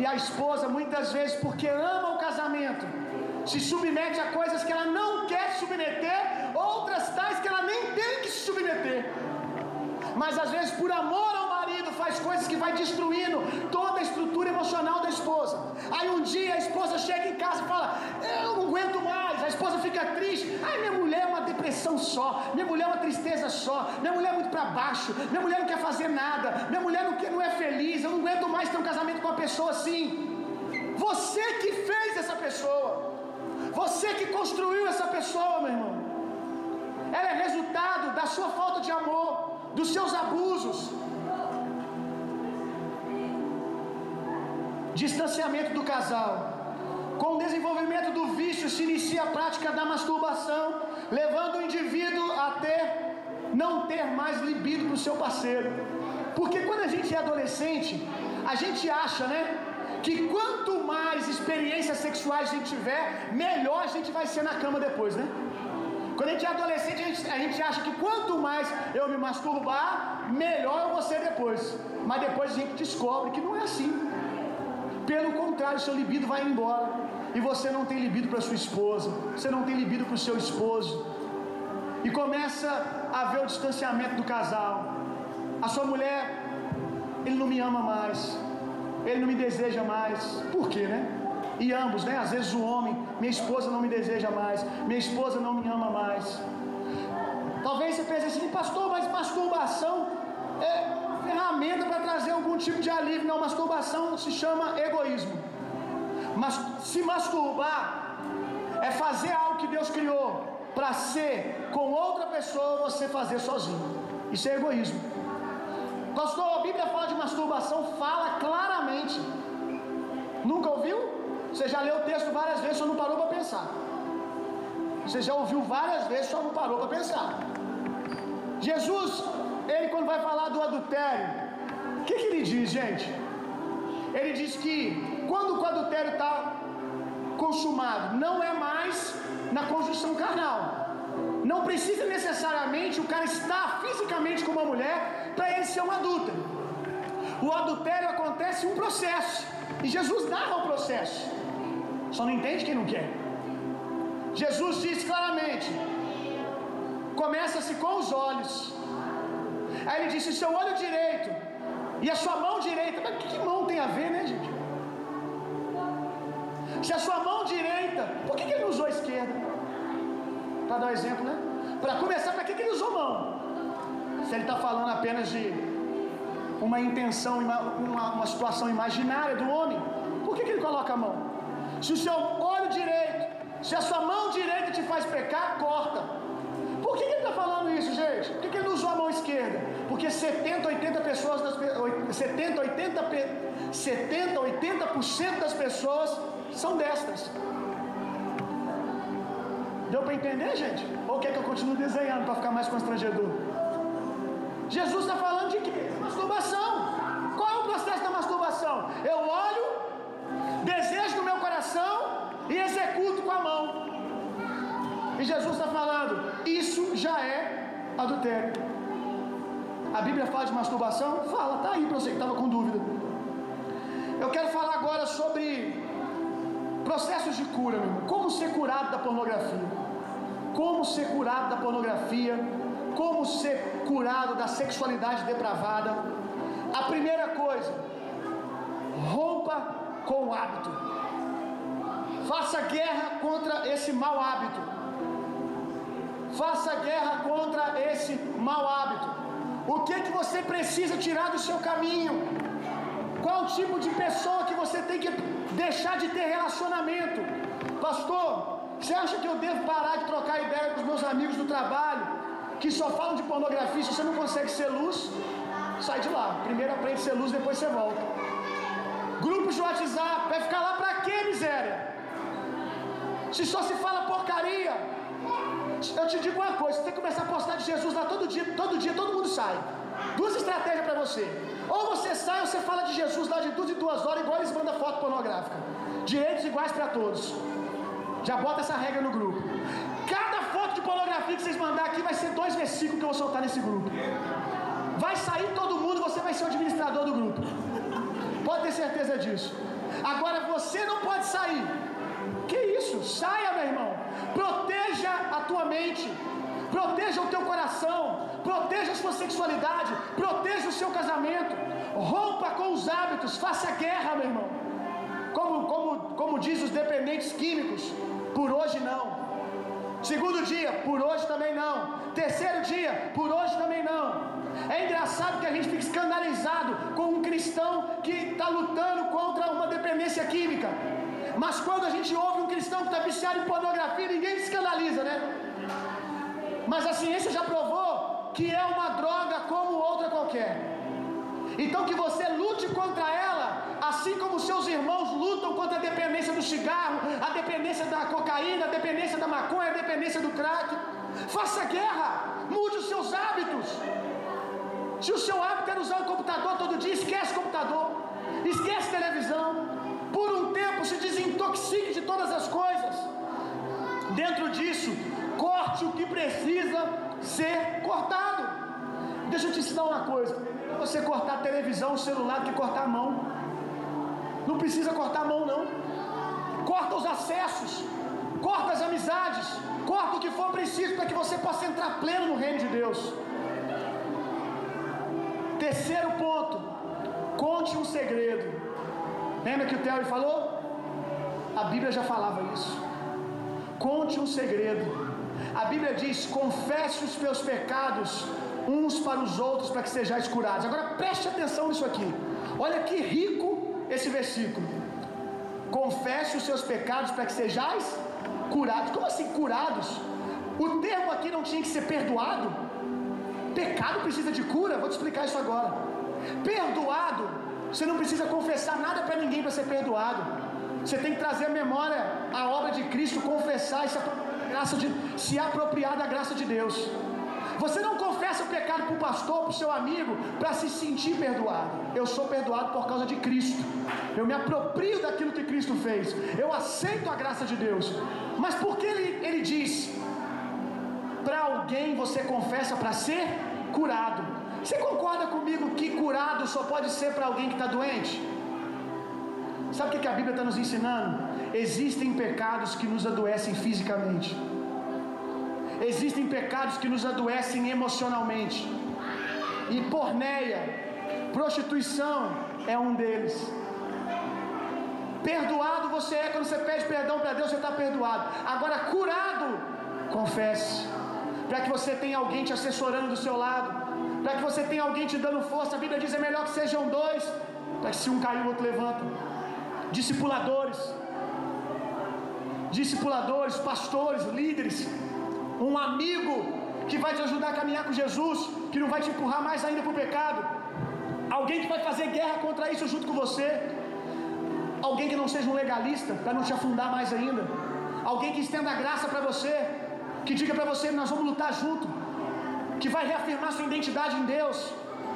E a esposa, muitas vezes, porque ama o casamento, se submete a coisas que ela não quer submeter, outras tais que ela nem tem que se submeter. Mas às vezes, por amor ao marido, faz coisas que vai destruindo toda a estrutura emocional da esposa. Aí um dia a esposa chega em casa e fala: Eu não aguento mais. A esposa fica triste. Ai, minha mulher é uma depressão só. Minha mulher é uma tristeza só. Minha mulher é muito para baixo. Minha mulher não quer fazer nada. Minha mulher não, quer, não é feliz. Eu não aguento mais ter um casamento com uma pessoa assim. Você que fez essa pessoa. Você que construiu essa pessoa, meu irmão. Ela é resultado da sua falta de amor, dos seus abusos. Distanciamento do casal. Com o desenvolvimento do vício, se inicia a prática da masturbação, levando o indivíduo a ter, não ter mais libido para o seu parceiro. Porque quando a gente é adolescente, a gente acha, né? Que quanto mais experiências sexuais a gente tiver, melhor a gente vai ser na cama depois, né? Quando a gente é adolescente, a gente, a gente acha que quanto mais eu me masturbar, melhor eu vou ser depois. Mas depois a gente descobre que não é assim. Pelo contrário, seu libido vai embora. E você não tem libido para sua esposa. Você não tem libido para o seu esposo. E começa a haver o distanciamento do casal. A sua mulher, ele não me ama mais. Ele não me deseja mais. Por quê, né? E ambos, né? Às vezes o homem, minha esposa não me deseja mais, minha esposa não me ama mais. Talvez você pense assim, pastor, mas masturbação ferramenta para trazer algum tipo de alívio. Não, masturbação se chama egoísmo. Mas se masturbar é fazer algo que Deus criou para ser com outra pessoa, você fazer sozinho. Isso é egoísmo. Pastor, a Bíblia fala de masturbação, fala claramente. Nunca ouviu? Você já leu o texto várias vezes, só não parou para pensar. Você já ouviu várias vezes, só não parou para pensar. Jesus, ele quando vai falar do adultério, o que, que ele diz, gente? Ele diz que quando o adultério está consumado, não é mais na conjunção carnal. Não precisa necessariamente o cara estar fisicamente com uma mulher para ele ser um adúltero. O adultério acontece um processo. E Jesus narra o processo. Só não entende quem não quer. Jesus diz claramente: começa-se com os olhos. Aí ele disse: seu olho direito e a sua mão direita. Mas que mão tem a ver, né, gente? Se a sua mão direita, por que, que ele usou a esquerda? Para dar um exemplo, né? Para começar, para que, que ele usou mão? Se ele está falando apenas de uma intenção, uma, uma situação imaginária do homem, por que, que ele coloca a mão? Se o seu olho direito, se a sua mão direita te faz pecar, corta. Que, que ele está falando isso, gente? Por que, que ele não usou a mão esquerda? Porque 70, 80 pessoas, das, 70, 80, 70, 80% das pessoas são destras. Deu para entender, gente? Ou quer que eu continue desenhando para ficar mais constrangedor? Jesus está falando de quê? Masturbação. Qual é o processo da masturbação? Eu olho, desejo no meu coração e executo com a mão. E Jesus está falando, isso já é adultério. A Bíblia fala de masturbação? Fala, tá aí para você que estava com dúvida. Eu quero falar agora sobre processos de cura, meu irmão. Como ser curado da pornografia? Como ser curado da pornografia? Como ser curado da sexualidade depravada? A primeira coisa, rompa com o hábito. Faça guerra contra esse mau hábito. Faça guerra contra esse mau hábito. O que que você precisa tirar do seu caminho? Qual tipo de pessoa que você tem que deixar de ter relacionamento? Pastor, você acha que eu devo parar de trocar ideia com os meus amigos do trabalho que só falam de pornografia? Se você não consegue ser luz, sai de lá. Primeiro aprende a ser luz, depois você volta. Grupos de WhatsApp, vai ficar lá pra quê, miséria? Se só se fala porcaria. Eu te digo uma coisa, você começar a postar de Jesus lá todo dia, todo dia todo mundo sai. Duas estratégias para você. Ou você sai ou você fala de Jesus lá de duas em duas horas, igual eles mandam foto pornográfica. Direitos iguais para todos. Já bota essa regra no grupo. Cada foto de pornografia que vocês mandar aqui vai ser dois versículos que eu vou soltar nesse grupo. Vai sair todo mundo, você vai ser o administrador do grupo. Pode ter certeza disso. Agora você não pode sair. Que isso? Saia, meu irmão. Proteja tua mente. Proteja o teu coração. Proteja a sua sexualidade. Proteja o seu casamento. Rompa com os hábitos. Faça guerra, meu irmão. Como, como, como diz os dependentes químicos. Por hoje não. Segundo dia, por hoje também não. Terceiro dia, por hoje também não. É engraçado que a gente fica escandalizado com um cristão que está lutando contra uma dependência química. Mas quando a gente ouve um cristão que está viciado em pornografia, ninguém se escandaliza, né? Mas a ciência já provou que é uma droga como outra qualquer. Então que você lute contra ela, assim como seus irmãos lutam contra a dependência do cigarro, a dependência da cocaína, a dependência da maconha, a dependência do crack. Faça guerra, mude os seus hábitos. Se o seu hábito era usar o computador todo dia, esquece o computador, esquece televisão. Por um tempo se desintoxique de todas as coisas. Dentro disso, corte o que precisa ser cortado. Deixa eu te ensinar uma coisa: você cortar a televisão, o celular, que cortar a mão. Não precisa cortar a mão, não. Corta os acessos, corta as amizades, corta o que for preciso para que você possa entrar pleno no reino de Deus. Terceiro ponto, conte um segredo. Lembra que o Terry falou? A Bíblia já falava isso. Conte um segredo. A Bíblia diz: confesse os teus pecados uns para os outros para que sejais curados. Agora preste atenção nisso aqui. Olha que rico esse versículo. Confesse os seus pecados para que sejais curados. Como assim curados? O termo aqui não tinha que ser perdoado? Pecado precisa de cura? Vou te explicar isso agora. Perdoado, você não precisa confessar nada para ninguém para ser perdoado. Você tem que trazer a memória a obra de Cristo, confessar e se graça de se apropriar da graça de Deus. Você não confessa o pecado para o pastor, para o seu amigo, para se sentir perdoado. Eu sou perdoado por causa de Cristo. Eu me aproprio daquilo que Cristo fez. Eu aceito a graça de Deus. Mas por que ele, ele diz? Para alguém você confessa para ser curado. Você concorda comigo que curado só pode ser para alguém que está doente? Sabe o que a Bíblia está nos ensinando? Existem pecados que nos adoecem fisicamente. Existem pecados que nos adoecem emocionalmente. E porneia, prostituição é um deles. Perdoado você é quando você pede perdão para Deus, você está perdoado. Agora, curado, confesse. Para que você tenha alguém te assessorando do seu lado. Para que você tenha alguém te dando força. A Bíblia diz: é melhor que sejam dois. Para que se um cair, o outro levanta. Discipuladores. Discipuladores, pastores, líderes um amigo que vai te ajudar a caminhar com Jesus, que não vai te empurrar mais ainda para o pecado, alguém que vai fazer guerra contra isso junto com você, alguém que não seja um legalista para não te afundar mais ainda, alguém que estenda graça para você, que diga para você: nós vamos lutar junto, que vai reafirmar sua identidade em Deus.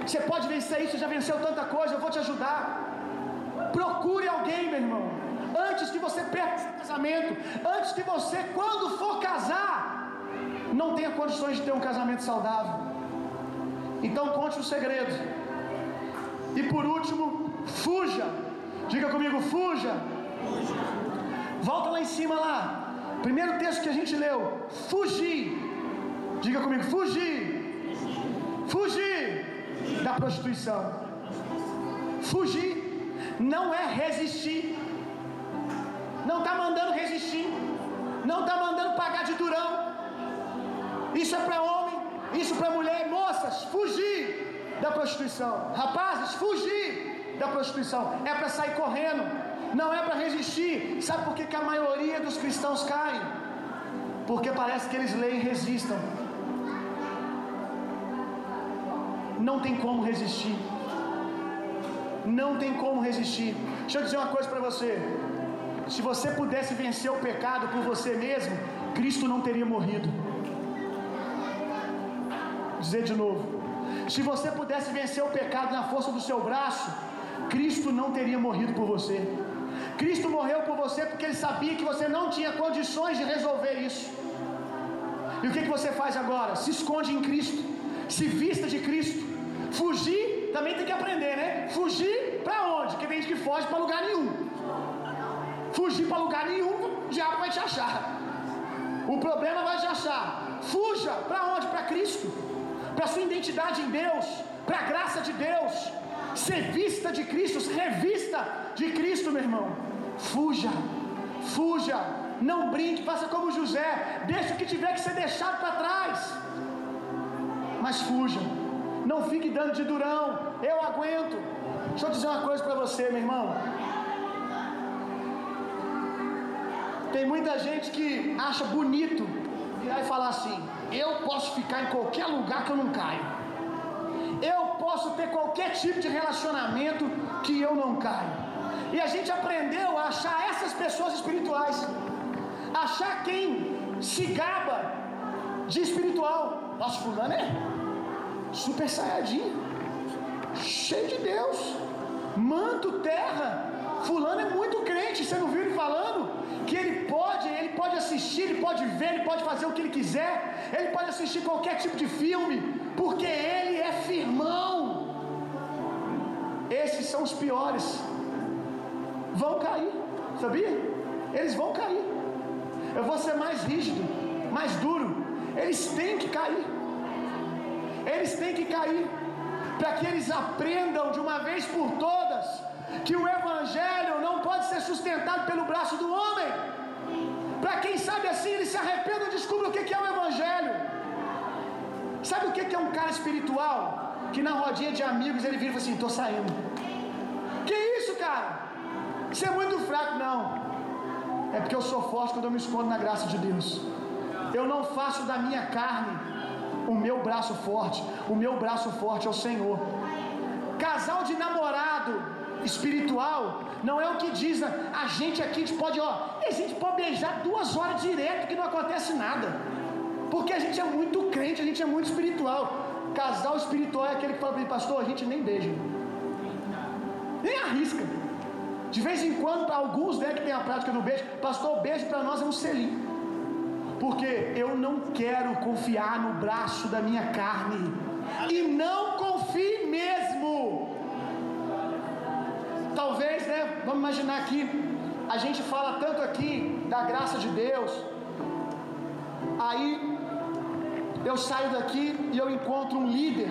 Você pode vencer isso, já venceu tanta coisa, eu vou te ajudar. Procure alguém, meu irmão, antes que você perca esse casamento, antes que você, quando for casar, não tenha condições de ter um casamento saudável. Então conte o segredo. E por último, fuja. Diga comigo, fuja. Volta lá em cima lá. Primeiro texto que a gente leu. Fugir. Diga comigo, fugir. Fugir da prostituição. Fugir não é resistir. Não está mandando resistir. Não está mandando pagar de durão. Isso é para homem, isso para mulher. Moças, fugir da prostituição. Rapazes, fugir da prostituição. É para sair correndo, não é para resistir. Sabe por que, que a maioria dos cristãos caem? Porque parece que eles leem e resistam. Não tem como resistir. Não tem como resistir. Deixa eu dizer uma coisa para você. Se você pudesse vencer o pecado por você mesmo, Cristo não teria morrido dizer de novo. Se você pudesse vencer o pecado na força do seu braço, Cristo não teria morrido por você. Cristo morreu por você porque ele sabia que você não tinha condições de resolver isso. E o que, que você faz agora? Se esconde em Cristo, se vista de Cristo. Fugir também tem que aprender, né? Fugir para onde? Porque tem gente que foge para lugar nenhum. Fugir para lugar nenhum, o diabo vai te achar. O problema vai te achar. Fuja para onde? Para Cristo para sua identidade em Deus, para a graça de Deus. Ser vista de Cristo, se revista de Cristo, meu irmão. Fuja, fuja, não brinque, faça como José, deixa o que tiver que ser deixado para trás. Mas fuja, não fique dando de durão, eu aguento. Deixa eu dizer uma coisa para você, meu irmão. Tem muita gente que acha bonito e falar assim: eu posso ficar em qualquer lugar que eu não caio. Eu posso ter qualquer tipo de relacionamento que eu não caio. E a gente aprendeu a achar essas pessoas espirituais, achar quem se gaba de espiritual. Nossa, fulano é super saiyajin, cheio de Deus, manto, terra. Fulano é muito crente, você não viu ele falando? Que ele pode, ele pode assistir, ele pode ver, ele pode fazer o que ele quiser, ele pode assistir qualquer tipo de filme, porque ele é firmão. Esses são os piores. Vão cair, sabia? Eles vão cair. Eu vou ser mais rígido, mais duro. Eles têm que cair. Eles têm que cair. Para que eles aprendam de uma vez por todas que o Evangelho não pode ser sustentado pelo braço do homem. Para quem sabe assim, ele se arrependa e descubra o que é o Evangelho. Sabe o que é um cara espiritual? Que na rodinha de amigos ele vira e fala assim: tô saindo. Que isso, cara? Você é muito fraco, não. É porque eu sou forte quando eu me escondo na graça de Deus. Eu não faço da minha carne o meu braço forte. O meu braço forte é o Senhor. casal de namorado espiritual não é o que diz. Né? A gente aqui a gente pode, ó, a gente pode beijar duas horas direto que não acontece nada. Porque a gente é muito crente, a gente é muito espiritual. Casal espiritual é aquele que fala para mim, pastor, a gente nem beija. Nem arrisca. De vez em quando, para alguns né, que tem a prática do beijo, pastor, beijo para nós é um selinho. Porque eu não quero confiar no braço da minha carne. E não confie mesmo. Talvez, né? Vamos imaginar aqui. A gente fala tanto aqui da graça de Deus. Aí eu saio daqui e eu encontro um líder.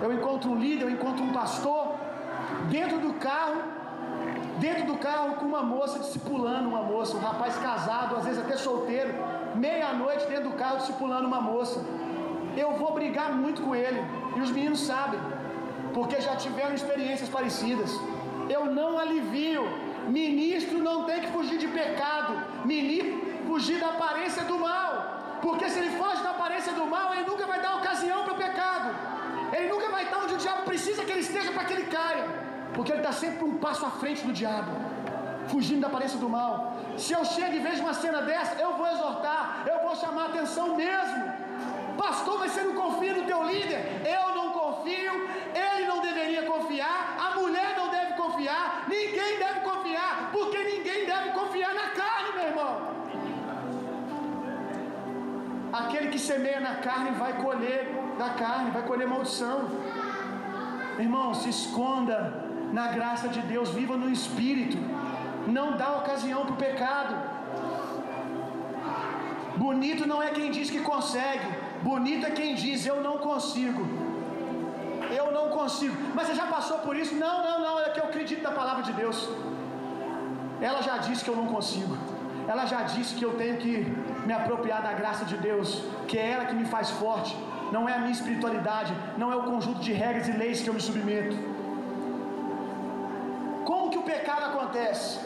Eu encontro um líder, eu encontro um pastor dentro do carro, dentro do carro com uma moça discipulando uma moça, um rapaz casado, às vezes até solteiro, meia-noite dentro do carro discipulando uma moça. Eu vou brigar muito com ele, e os meninos sabem, porque já tiveram experiências parecidas. Eu não alivio. Ministro não tem que fugir de pecado, ministro fugir da aparência do mal. Porque se ele foge da aparência do mal, ele nunca vai dar ocasião para o pecado. Ele nunca vai estar onde o diabo precisa que ele esteja para que ele caia. Porque ele está sempre um passo à frente do diabo, fugindo da aparência do mal. Se eu chego e vejo uma cena dessa, eu vou exortar, eu vou chamar a atenção mesmo. Pastor, mas você não confia no teu líder? Eu não confio, ele não deveria confiar, a mulher não confiar, ninguém deve confiar, porque ninguém deve confiar na carne, meu irmão. Aquele que semeia na carne vai colher da carne, vai colher maldição. Irmão, se esconda na graça de Deus, viva no Espírito, não dá ocasião para o pecado. Bonito não é quem diz que consegue, bonito é quem diz eu não consigo. Não consigo, mas você já passou por isso? Não, não, não, é que eu acredito na palavra de Deus. Ela já disse que eu não consigo. Ela já disse que eu tenho que me apropriar da graça de Deus, que é ela que me faz forte, não é a minha espiritualidade, não é o conjunto de regras e leis que eu me submeto. Como que o pecado acontece?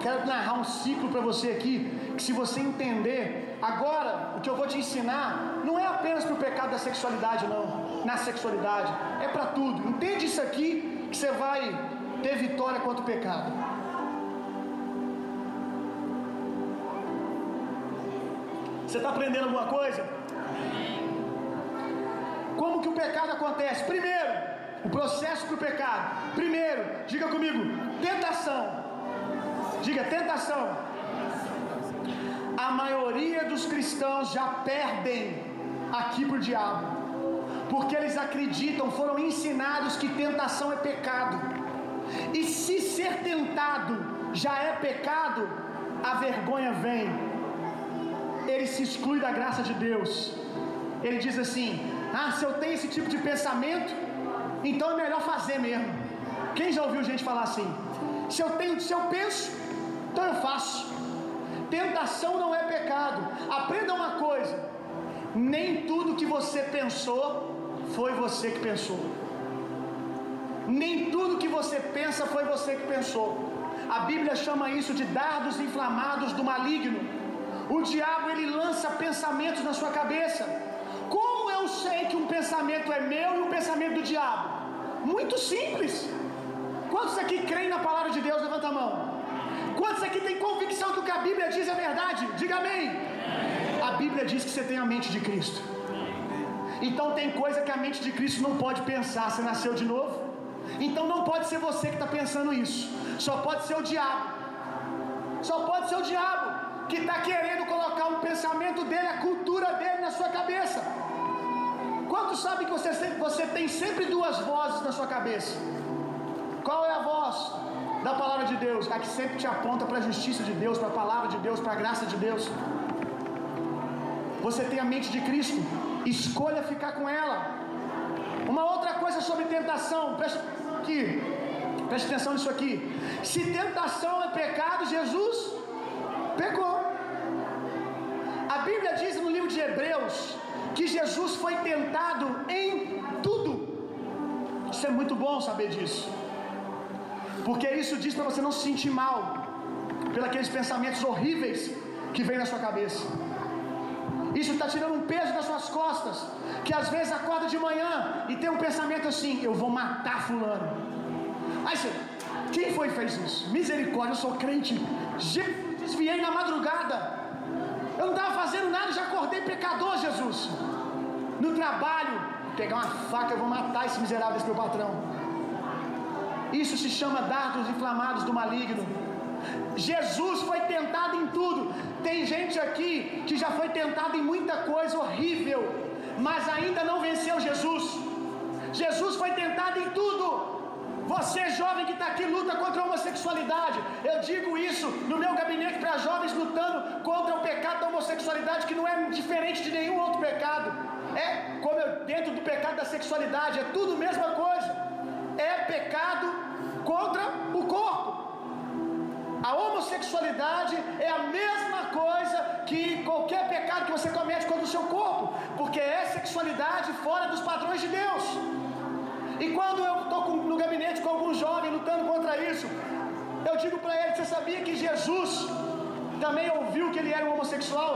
Quero narrar um ciclo para você aqui, que se você entender, agora o que eu vou te ensinar não é apenas para o pecado da sexualidade, não, na sexualidade, é para tudo. Entende isso aqui que você vai ter vitória contra o pecado. Você está aprendendo alguma coisa? Como que o pecado acontece? Primeiro, o processo para o pecado. Primeiro, diga comigo, tentação. Diga tentação. A maioria dos cristãos já perdem aqui para o diabo, porque eles acreditam, foram ensinados que tentação é pecado. E se ser tentado já é pecado, a vergonha vem. Ele se exclui da graça de Deus. Ele diz assim: Ah, se eu tenho esse tipo de pensamento, então é melhor fazer mesmo. Quem já ouviu gente falar assim? Se eu tenho, se eu penso, então eu faço. Tentação não é pecado. Aprenda uma coisa: nem tudo que você pensou foi você que pensou. Nem tudo que você pensa foi você que pensou. A Bíblia chama isso de dardos inflamados do maligno. O diabo ele lança pensamentos na sua cabeça. Como eu sei que um pensamento é meu e um pensamento do diabo? Muito simples. Quantos aqui creem na palavra de Deus? Levanta a mão. Quantos aqui têm convicção que o que a Bíblia diz é verdade? Diga amém. A Bíblia diz que você tem a mente de Cristo. Então tem coisa que a mente de Cristo não pode pensar. Você nasceu de novo? Então não pode ser você que está pensando isso. Só pode ser o diabo. Só pode ser o diabo que está querendo colocar um pensamento dele, a cultura dele na sua cabeça. Quantos sabem que você, você tem sempre duas vozes na sua cabeça? Qual é a voz da palavra de Deus? A que sempre te aponta para a justiça de Deus, para a palavra de Deus, para a graça de Deus. Você tem a mente de Cristo, escolha ficar com ela. Uma outra coisa sobre tentação, preste aqui, preste atenção nisso aqui. Se tentação é pecado, Jesus pecou. A Bíblia diz no livro de Hebreus que Jesus foi tentado em tudo. Isso é muito bom saber disso. Porque isso diz para você não se sentir mal pelos pensamentos horríveis que vêm na sua cabeça. Isso está tirando um peso das suas costas, que às vezes acorda de manhã e tem um pensamento assim: eu vou matar Fulano. Aí você, quem foi que fez isso? Misericórdia, eu sou crente. Jesus, desviei na madrugada. Eu não estava fazendo nada, já acordei pecador, Jesus. No trabalho, pegar uma faca, eu vou matar esse miserável desse meu patrão. Isso se chama dardos inflamados do maligno. Jesus foi tentado em tudo. Tem gente aqui que já foi tentado em muita coisa horrível, mas ainda não venceu Jesus. Jesus foi tentado em tudo. Você, jovem que está aqui, luta contra a homossexualidade. Eu digo isso no meu gabinete para jovens lutando contra o pecado da homossexualidade, que não é diferente de nenhum outro pecado. É como eu, dentro do pecado da sexualidade, é tudo a mesma coisa. É pecado contra o corpo. A homossexualidade é a mesma coisa que qualquer pecado que você comete contra o seu corpo, porque é sexualidade fora dos padrões de Deus. E quando eu estou no gabinete com algum jovem lutando contra isso, eu digo para ele: Você sabia que Jesus também ouviu que ele era um homossexual?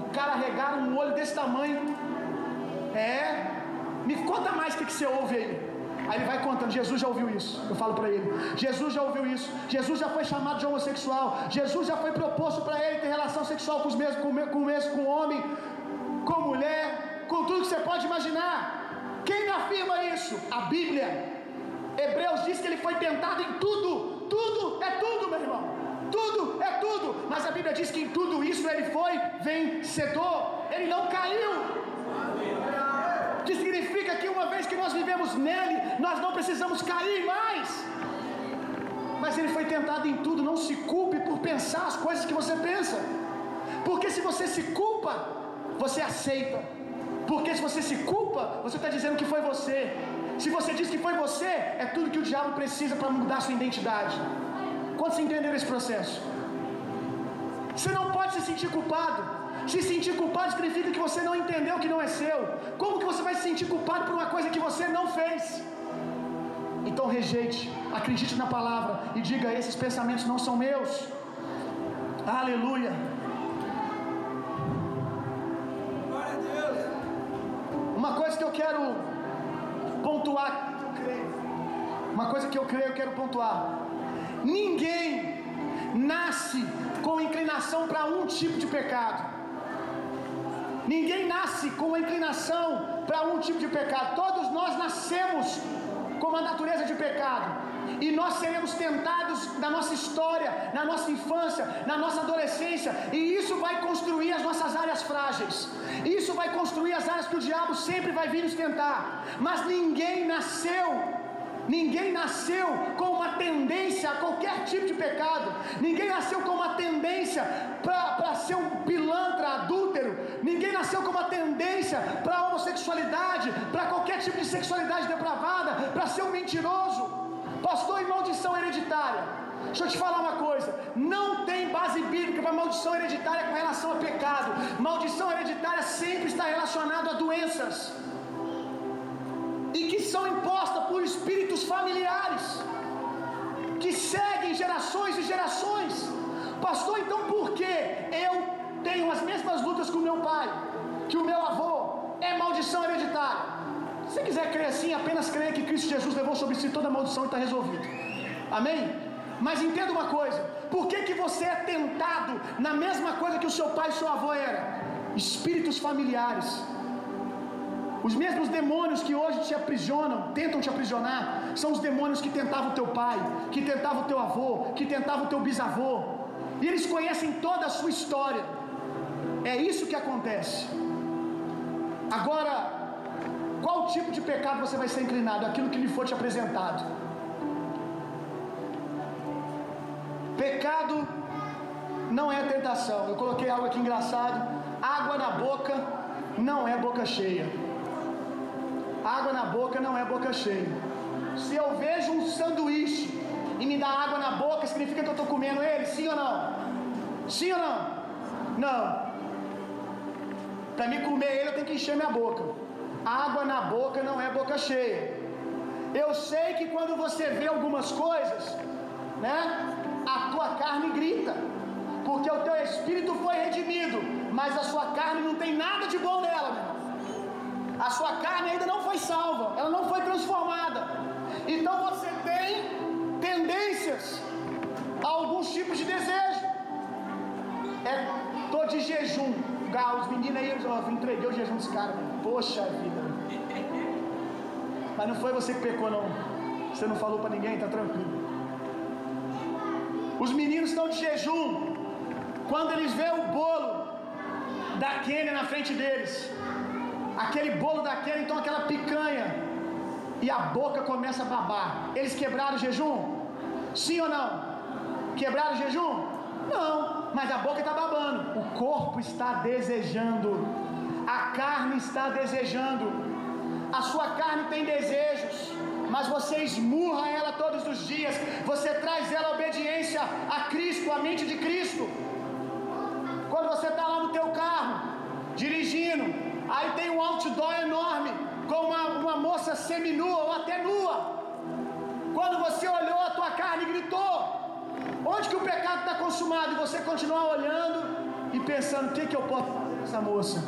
O cara regaram um olho desse tamanho. É, me conta mais o que, que você ouve aí. Aí ele vai contando, Jesus já ouviu isso. Eu falo para ele, Jesus já ouviu isso. Jesus já foi chamado de homossexual. Jesus já foi proposto para ele ter relação sexual com os mesmos, com, com o mesmo, com homem, com mulher, com tudo que você pode imaginar. Quem afirma isso? A Bíblia. Hebreus diz que ele foi tentado em tudo. Tudo é tudo, meu irmão. Tudo é tudo. Mas a Bíblia diz que em tudo isso ele foi vencedor. Ele não caiu. Que significa que uma vez que nós vivemos nele, nós não precisamos cair mais. Mas ele foi tentado em tudo. Não se culpe por pensar as coisas que você pensa. Porque se você se culpa, você aceita. Porque se você se culpa, você está dizendo que foi você. Se você diz que foi você, é tudo que o diabo precisa para mudar sua identidade. Quantos entenderam esse processo? Você não pode se sentir culpado. Se sentir culpado significa que você não entendeu que não é seu. Como que você vai se sentir culpado por uma coisa que você não fez? Então rejeite, acredite na palavra e diga: esses pensamentos não são meus. Aleluia. Uma coisa que eu quero pontuar, uma coisa que eu creio, eu quero pontuar. Ninguém nasce com inclinação para um tipo de pecado. Ninguém nasce com uma inclinação para um tipo de pecado. Todos nós nascemos com uma natureza de pecado. E nós seremos tentados na nossa história, na nossa infância, na nossa adolescência, e isso vai construir as nossas áreas frágeis. Isso vai construir as áreas que o diabo sempre vai vir nos tentar. Mas ninguém nasceu Ninguém nasceu com uma tendência a qualquer tipo de pecado. Ninguém nasceu com uma tendência para ser um pilantra, adúltero. Ninguém nasceu com uma tendência para homossexualidade, para qualquer tipo de sexualidade depravada, para ser um mentiroso. Pastor, e maldição hereditária? Deixa eu te falar uma coisa: não tem base bíblica para maldição hereditária com relação a pecado. Maldição hereditária sempre está relacionada a doenças e que são impostas por espíritos familiares que seguem gerações e gerações. Pastor, então por que eu tenho as mesmas lutas com meu pai, que o meu avô? É maldição hereditária. Se quiser crer assim, apenas creia que Cristo Jesus levou sobre si toda a maldição e está resolvido. Amém? Mas entenda uma coisa: por que, que você é tentado na mesma coisa que o seu pai e seu avô era? Espíritos familiares. Os mesmos demônios que hoje te aprisionam, tentam te aprisionar, são os demônios que tentavam o teu pai, que tentavam o teu avô, que tentavam o teu bisavô. E eles conhecem toda a sua história. É isso que acontece. Agora, qual tipo de pecado você vai ser inclinado? Aquilo que lhe for te apresentado. Pecado não é tentação. Eu coloquei algo aqui engraçado. Água na boca não é boca cheia. Água na boca não é boca cheia. Se eu vejo um sanduíche e me dá água na boca, significa que eu estou comendo ele? Sim ou não? Sim ou não? Não. Para me comer ele, eu tenho que encher minha boca. Água na boca não é boca cheia. Eu sei que quando você vê algumas coisas, né? A tua carne grita, porque o teu espírito foi redimido, mas a sua carne não tem nada de bom nela, meu. A sua carne ainda não foi salva, ela não foi transformada. Então você tem tendências a alguns tipos de desejo. É, tô de jejum. Os meninos aí, entreguei o jejum desse cara. Poxa vida. Mas não foi você que pecou, não. Você não falou para ninguém, tá tranquilo. Os meninos estão de jejum. Quando eles veem o bolo da Kênia na frente deles, aquele bolo da Kênia, então aquela picanha, e a boca começa a babar. Eles quebraram o jejum? Sim ou não? Quebraram o jejum? Não, mas a boca está babando. O corpo está desejando. A carne está desejando. A sua carne tem desejos, mas você esmurra ela todos os dias. Você traz ela a obediência a Cristo, a mente de Cristo. Quando você está lá no teu carro, dirigindo, aí tem um outdoor enorme com uma, uma moça seminua ou até nua. Quando você olhou a tua carne gritou, onde que o pecado está consumado? E você continuar olhando e pensando, o que, que eu posso fazer com essa moça?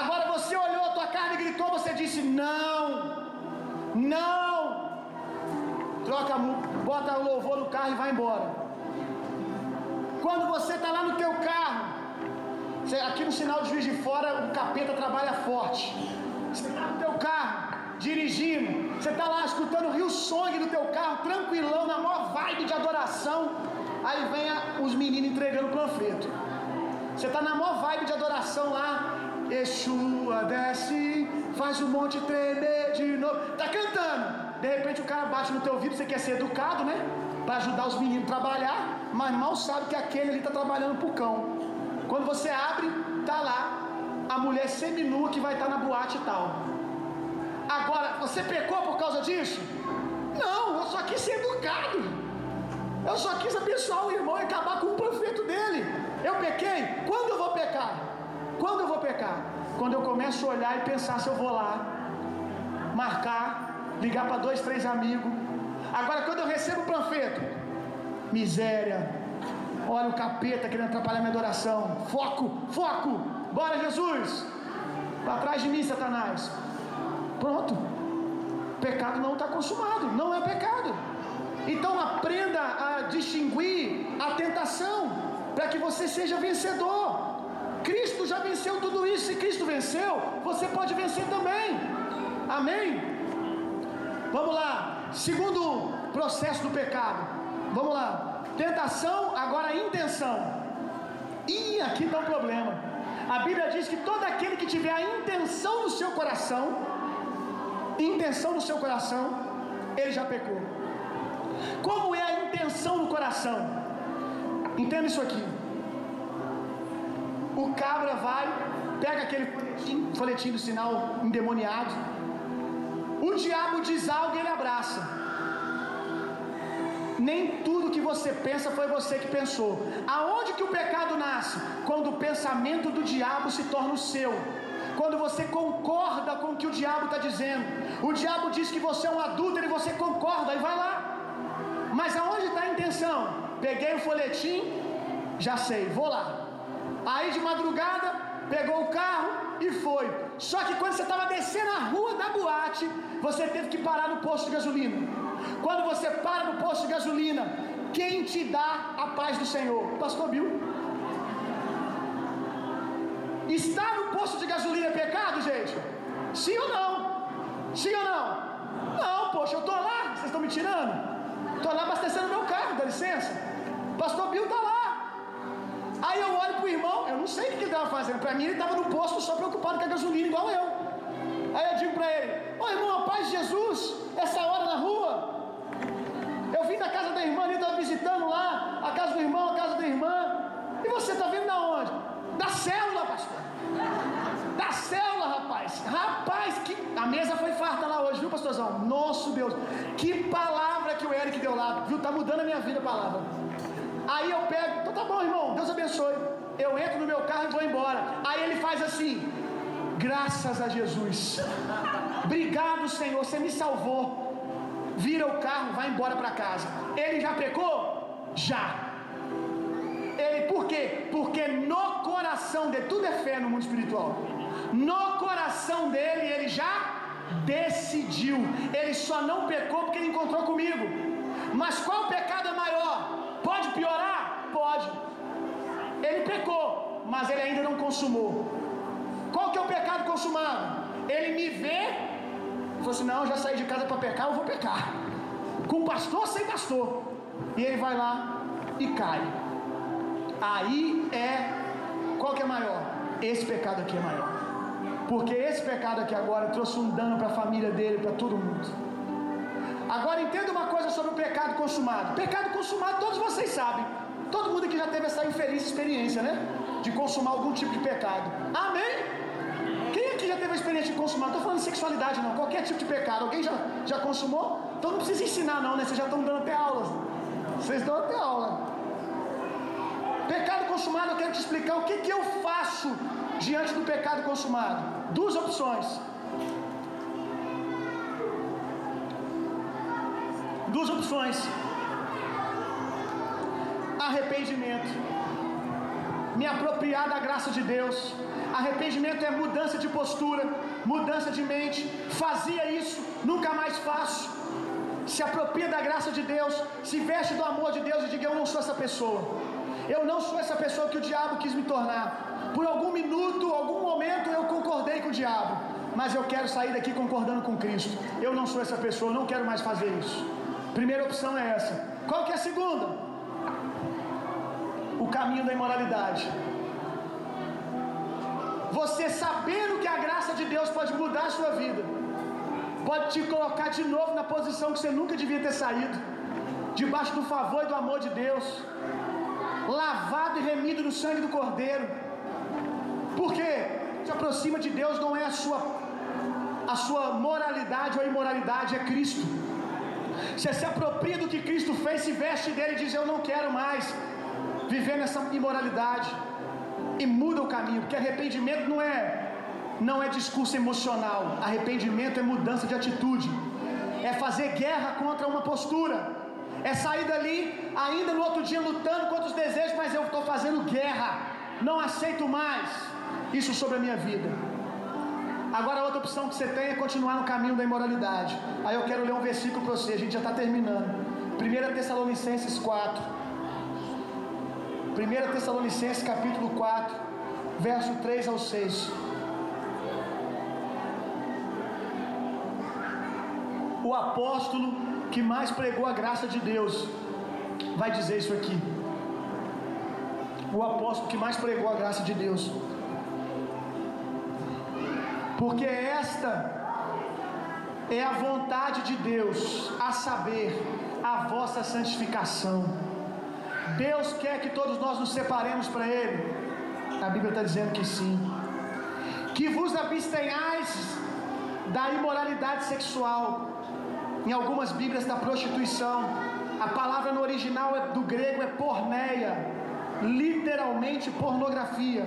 Agora você olhou a tua carne gritou, você disse, não, não. Troca, bota o louvor no carro e vai embora. Quando você está lá no teu carro, aqui no sinal de juiz de fora, o capeta trabalha forte. Você está no teu carro, dirigindo, você está lá escutando o Rio Song no teu carro, tranquilão, na maior vibe de adoração. Aí vem a, os meninos entregando panfleto. Você está na maior vibe de adoração lá. Yeshua desce, faz o monte tremer de novo. Tá cantando. De repente o cara bate no teu ouvido, você quer ser educado, né? Para ajudar os meninos a trabalhar, mas mal sabe que aquele ali está trabalhando pro cão. Quando você abre, tá lá a mulher seminua que vai estar tá na boate e tal. Agora, você pecou por causa disso? Não, eu só quis ser educado. Eu só quis abençoar o irmão e acabar com o panfleto dele. Eu pequei? Quando eu vou pecar? Quando eu vou pecar? Quando eu começo a olhar e pensar se eu vou lá, marcar, ligar para dois, três amigos. Agora, quando eu recebo o panfleto, miséria, olha o capeta querendo atrapalhar minha adoração. Foco, foco, bora Jesus, para trás de mim, Satanás. Pronto, pecado não está consumado, não é pecado. Então aprenda a distinguir a tentação, para que você seja vencedor. Cristo já venceu tudo isso. Se Cristo venceu, você pode vencer também. Amém? Vamos lá. Segundo processo do pecado. Vamos lá. Tentação, agora intenção. E aqui está um problema. A Bíblia diz que todo aquele que tiver a intenção no seu coração, intenção no seu coração, ele já pecou. Como é a intenção no coração? Entenda isso aqui. O cabra vai, pega aquele folhetim, folhetim do sinal endemoniado. O diabo diz algo e ele abraça. Nem tudo que você pensa foi você que pensou. Aonde que o pecado nasce? Quando o pensamento do diabo se torna o seu. Quando você concorda com o que o diabo está dizendo. O diabo diz que você é um adúltero e você concorda e vai lá. Mas aonde está a intenção? Peguei o folhetim, já sei, vou lá. Aí de madrugada, pegou o carro e foi. Só que quando você estava descendo a rua da boate, você teve que parar no posto de gasolina. Quando você para no posto de gasolina, quem te dá a paz do Senhor? Pastor Bill. Está no posto de gasolina é pecado, gente? Sim ou não? Sim ou não? Não, poxa, eu estou lá, vocês estão me tirando? Estou lá abastecendo meu carro, dá licença. Pastor Bill está lá. Aí eu olho pro irmão, eu não sei o que ele estava fazendo. Para mim ele estava no posto só preocupado com a gasolina, igual eu. Aí eu digo para ele: Ô irmão, a paz de Jesus, essa hora na rua. Eu vim da casa da irmã ali, estava visitando lá, a casa do irmão, a casa da irmã. E você está vendo da onde? Da célula, pastor. Da célula, rapaz. Rapaz, que a mesa foi farta lá hoje, viu, pastorzão? Nosso Deus. Que palavra que o Eric deu lá, viu? Tá mudando a minha vida a palavra. Aí eu pego, então tá bom, irmão, Deus abençoe. Eu entro no meu carro e vou embora. Aí ele faz assim: graças a Jesus. Obrigado, Senhor, você me salvou. Vira o carro, vai embora para casa. Ele já pecou? Já. Ele por quê? Porque no coração de tudo é fé no mundo espiritual. No coração dele, ele já decidiu. Ele só não pecou porque ele encontrou comigo. Mas qual pecado é maior? Pode piorar? Pode. Ele pecou, mas ele ainda não consumou. Qual que é o pecado consumado? Ele me vê e falou assim: Não, já saí de casa para pecar, eu vou pecar. Com pastor, sem pastor. E ele vai lá e cai. Aí é qual que é maior? Esse pecado aqui é maior. Porque esse pecado aqui agora trouxe um dano para a família dele, para todo mundo. Agora entenda uma coisa sobre o pecado consumado. Pecado consumado, todos vocês sabem. Todo mundo aqui já teve essa infeliz experiência, né? De consumar algum tipo de pecado. Amém? Teve a experiência de consumar? Não estou falando de sexualidade, não. Qualquer tipo de pecado. Alguém já, já consumou? Então não precisa ensinar, não, né? Vocês já estão dando até aulas. Vocês dão até aula. Pecado consumado, eu quero te explicar o que, que eu faço diante do pecado consumado. Duas opções. Duas opções. Arrependimento. Me apropriar da graça de Deus. Arrependimento é mudança de postura, mudança de mente. Fazia isso, nunca mais faço. Se apropria da graça de Deus, se veste do amor de Deus e diga: Eu não sou essa pessoa. Eu não sou essa pessoa que o diabo quis me tornar. Por algum minuto, algum momento eu concordei com o diabo, mas eu quero sair daqui concordando com Cristo. Eu não sou essa pessoa, não quero mais fazer isso. Primeira opção é essa. Qual que é a segunda? O caminho da imoralidade. Você sabendo que a graça de Deus pode mudar a sua vida, pode te colocar de novo na posição que você nunca devia ter saído, debaixo do favor e do amor de Deus, lavado e remido no sangue do Cordeiro. Porque se aproxima de Deus não é a sua a sua moralidade ou imoralidade, é Cristo. Você se apropria do que Cristo fez, se veste dele e diz: Eu não quero mais viver nessa imoralidade. E muda o caminho, porque arrependimento não é não é discurso emocional. Arrependimento é mudança de atitude. É fazer guerra contra uma postura. É sair dali ainda no outro dia lutando contra os desejos, mas eu estou fazendo guerra. Não aceito mais isso sobre a minha vida. Agora a outra opção que você tem é continuar no caminho da imoralidade. Aí eu quero ler um versículo para você, a gente já está terminando. 1 Tessalonicenses 4. 1 Tessalonicenses capítulo 4, verso 3 ao 6. O apóstolo que mais pregou a graça de Deus vai dizer isso aqui. O apóstolo que mais pregou a graça de Deus. Porque esta é a vontade de Deus, a saber, a vossa santificação. Deus quer que todos nós nos separemos para Ele. A Bíblia está dizendo que sim. Que vos abstenhais da imoralidade sexual. Em algumas Bíblias da prostituição. A palavra no original é, do grego é porneia, literalmente pornografia.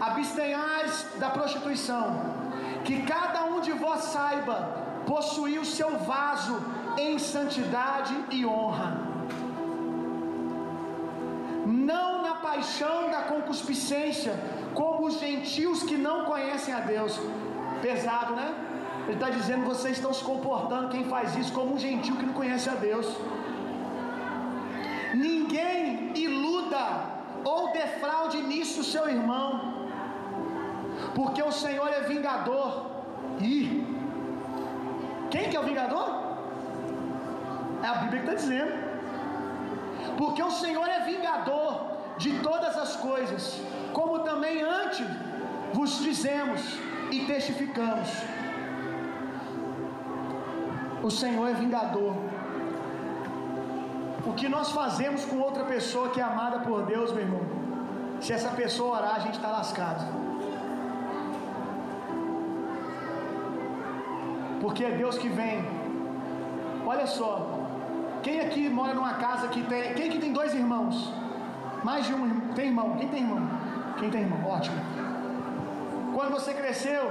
Abstenhais da prostituição. Que cada um de vós saiba possuir o seu vaso em santidade e honra não na paixão da concupiscência, como os gentios que não conhecem a Deus. Pesado, né? Ele está dizendo: vocês estão se comportando, quem faz isso, como um gentio que não conhece a Deus. Ninguém iluda ou defraude nisso seu irmão, porque o Senhor é vingador. E quem que é o vingador? É a Bíblia que está dizendo porque o Senhor é vingador de todas as coisas, como também antes vos dizemos e testificamos. O Senhor é vingador. O que nós fazemos com outra pessoa que é amada por Deus, meu irmão, se essa pessoa orar, a gente está lascado. Porque é Deus que vem. Olha só, quem aqui mora numa casa que tem. Quem que tem dois irmãos? Mais de um tem irmão? Quem tem irmão? Quem tem irmão? Ótimo. Quando você cresceu,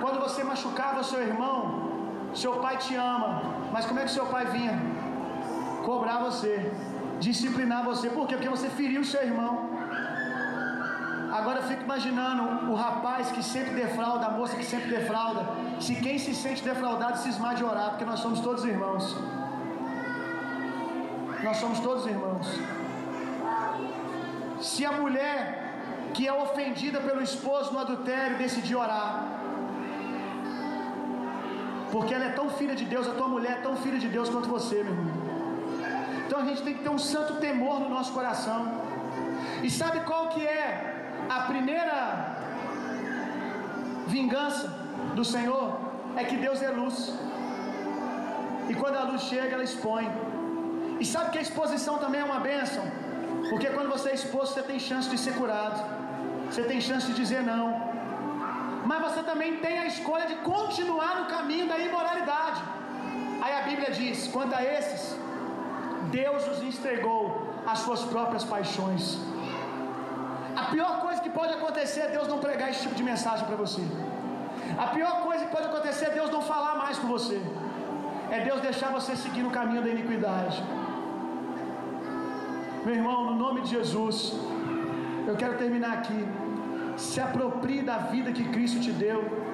quando você machucava seu irmão, seu pai te ama. Mas como é que seu pai vinha? Cobrar você, disciplinar você. Por quê? Porque você feriu seu irmão. Fico imaginando o rapaz que sempre defrauda, a moça que sempre defrauda. Se quem se sente defraudado se esmar de orar, porque nós somos todos irmãos. Nós somos todos irmãos. Se a mulher que é ofendida pelo esposo no adultério decidir orar, porque ela é tão filha de Deus, a tua mulher é tão filha de Deus quanto você, meu irmão. Então a gente tem que ter um santo temor no nosso coração. E sabe qual que é a primeira vingança do Senhor? É que Deus é luz. E quando a luz chega, ela expõe. E sabe que a exposição também é uma bênção? Porque quando você é exposto, você tem chance de ser curado. Você tem chance de dizer não. Mas você também tem a escolha de continuar no caminho da imoralidade. Aí a Bíblia diz: quanto a esses, Deus os entregou às suas próprias paixões. Pior coisa que pode acontecer é Deus não pregar esse tipo de mensagem para você. A pior coisa que pode acontecer é Deus não falar mais com você. É Deus deixar você seguir no caminho da iniquidade. Meu irmão, no nome de Jesus, eu quero terminar aqui. Se aproprie da vida que Cristo te deu.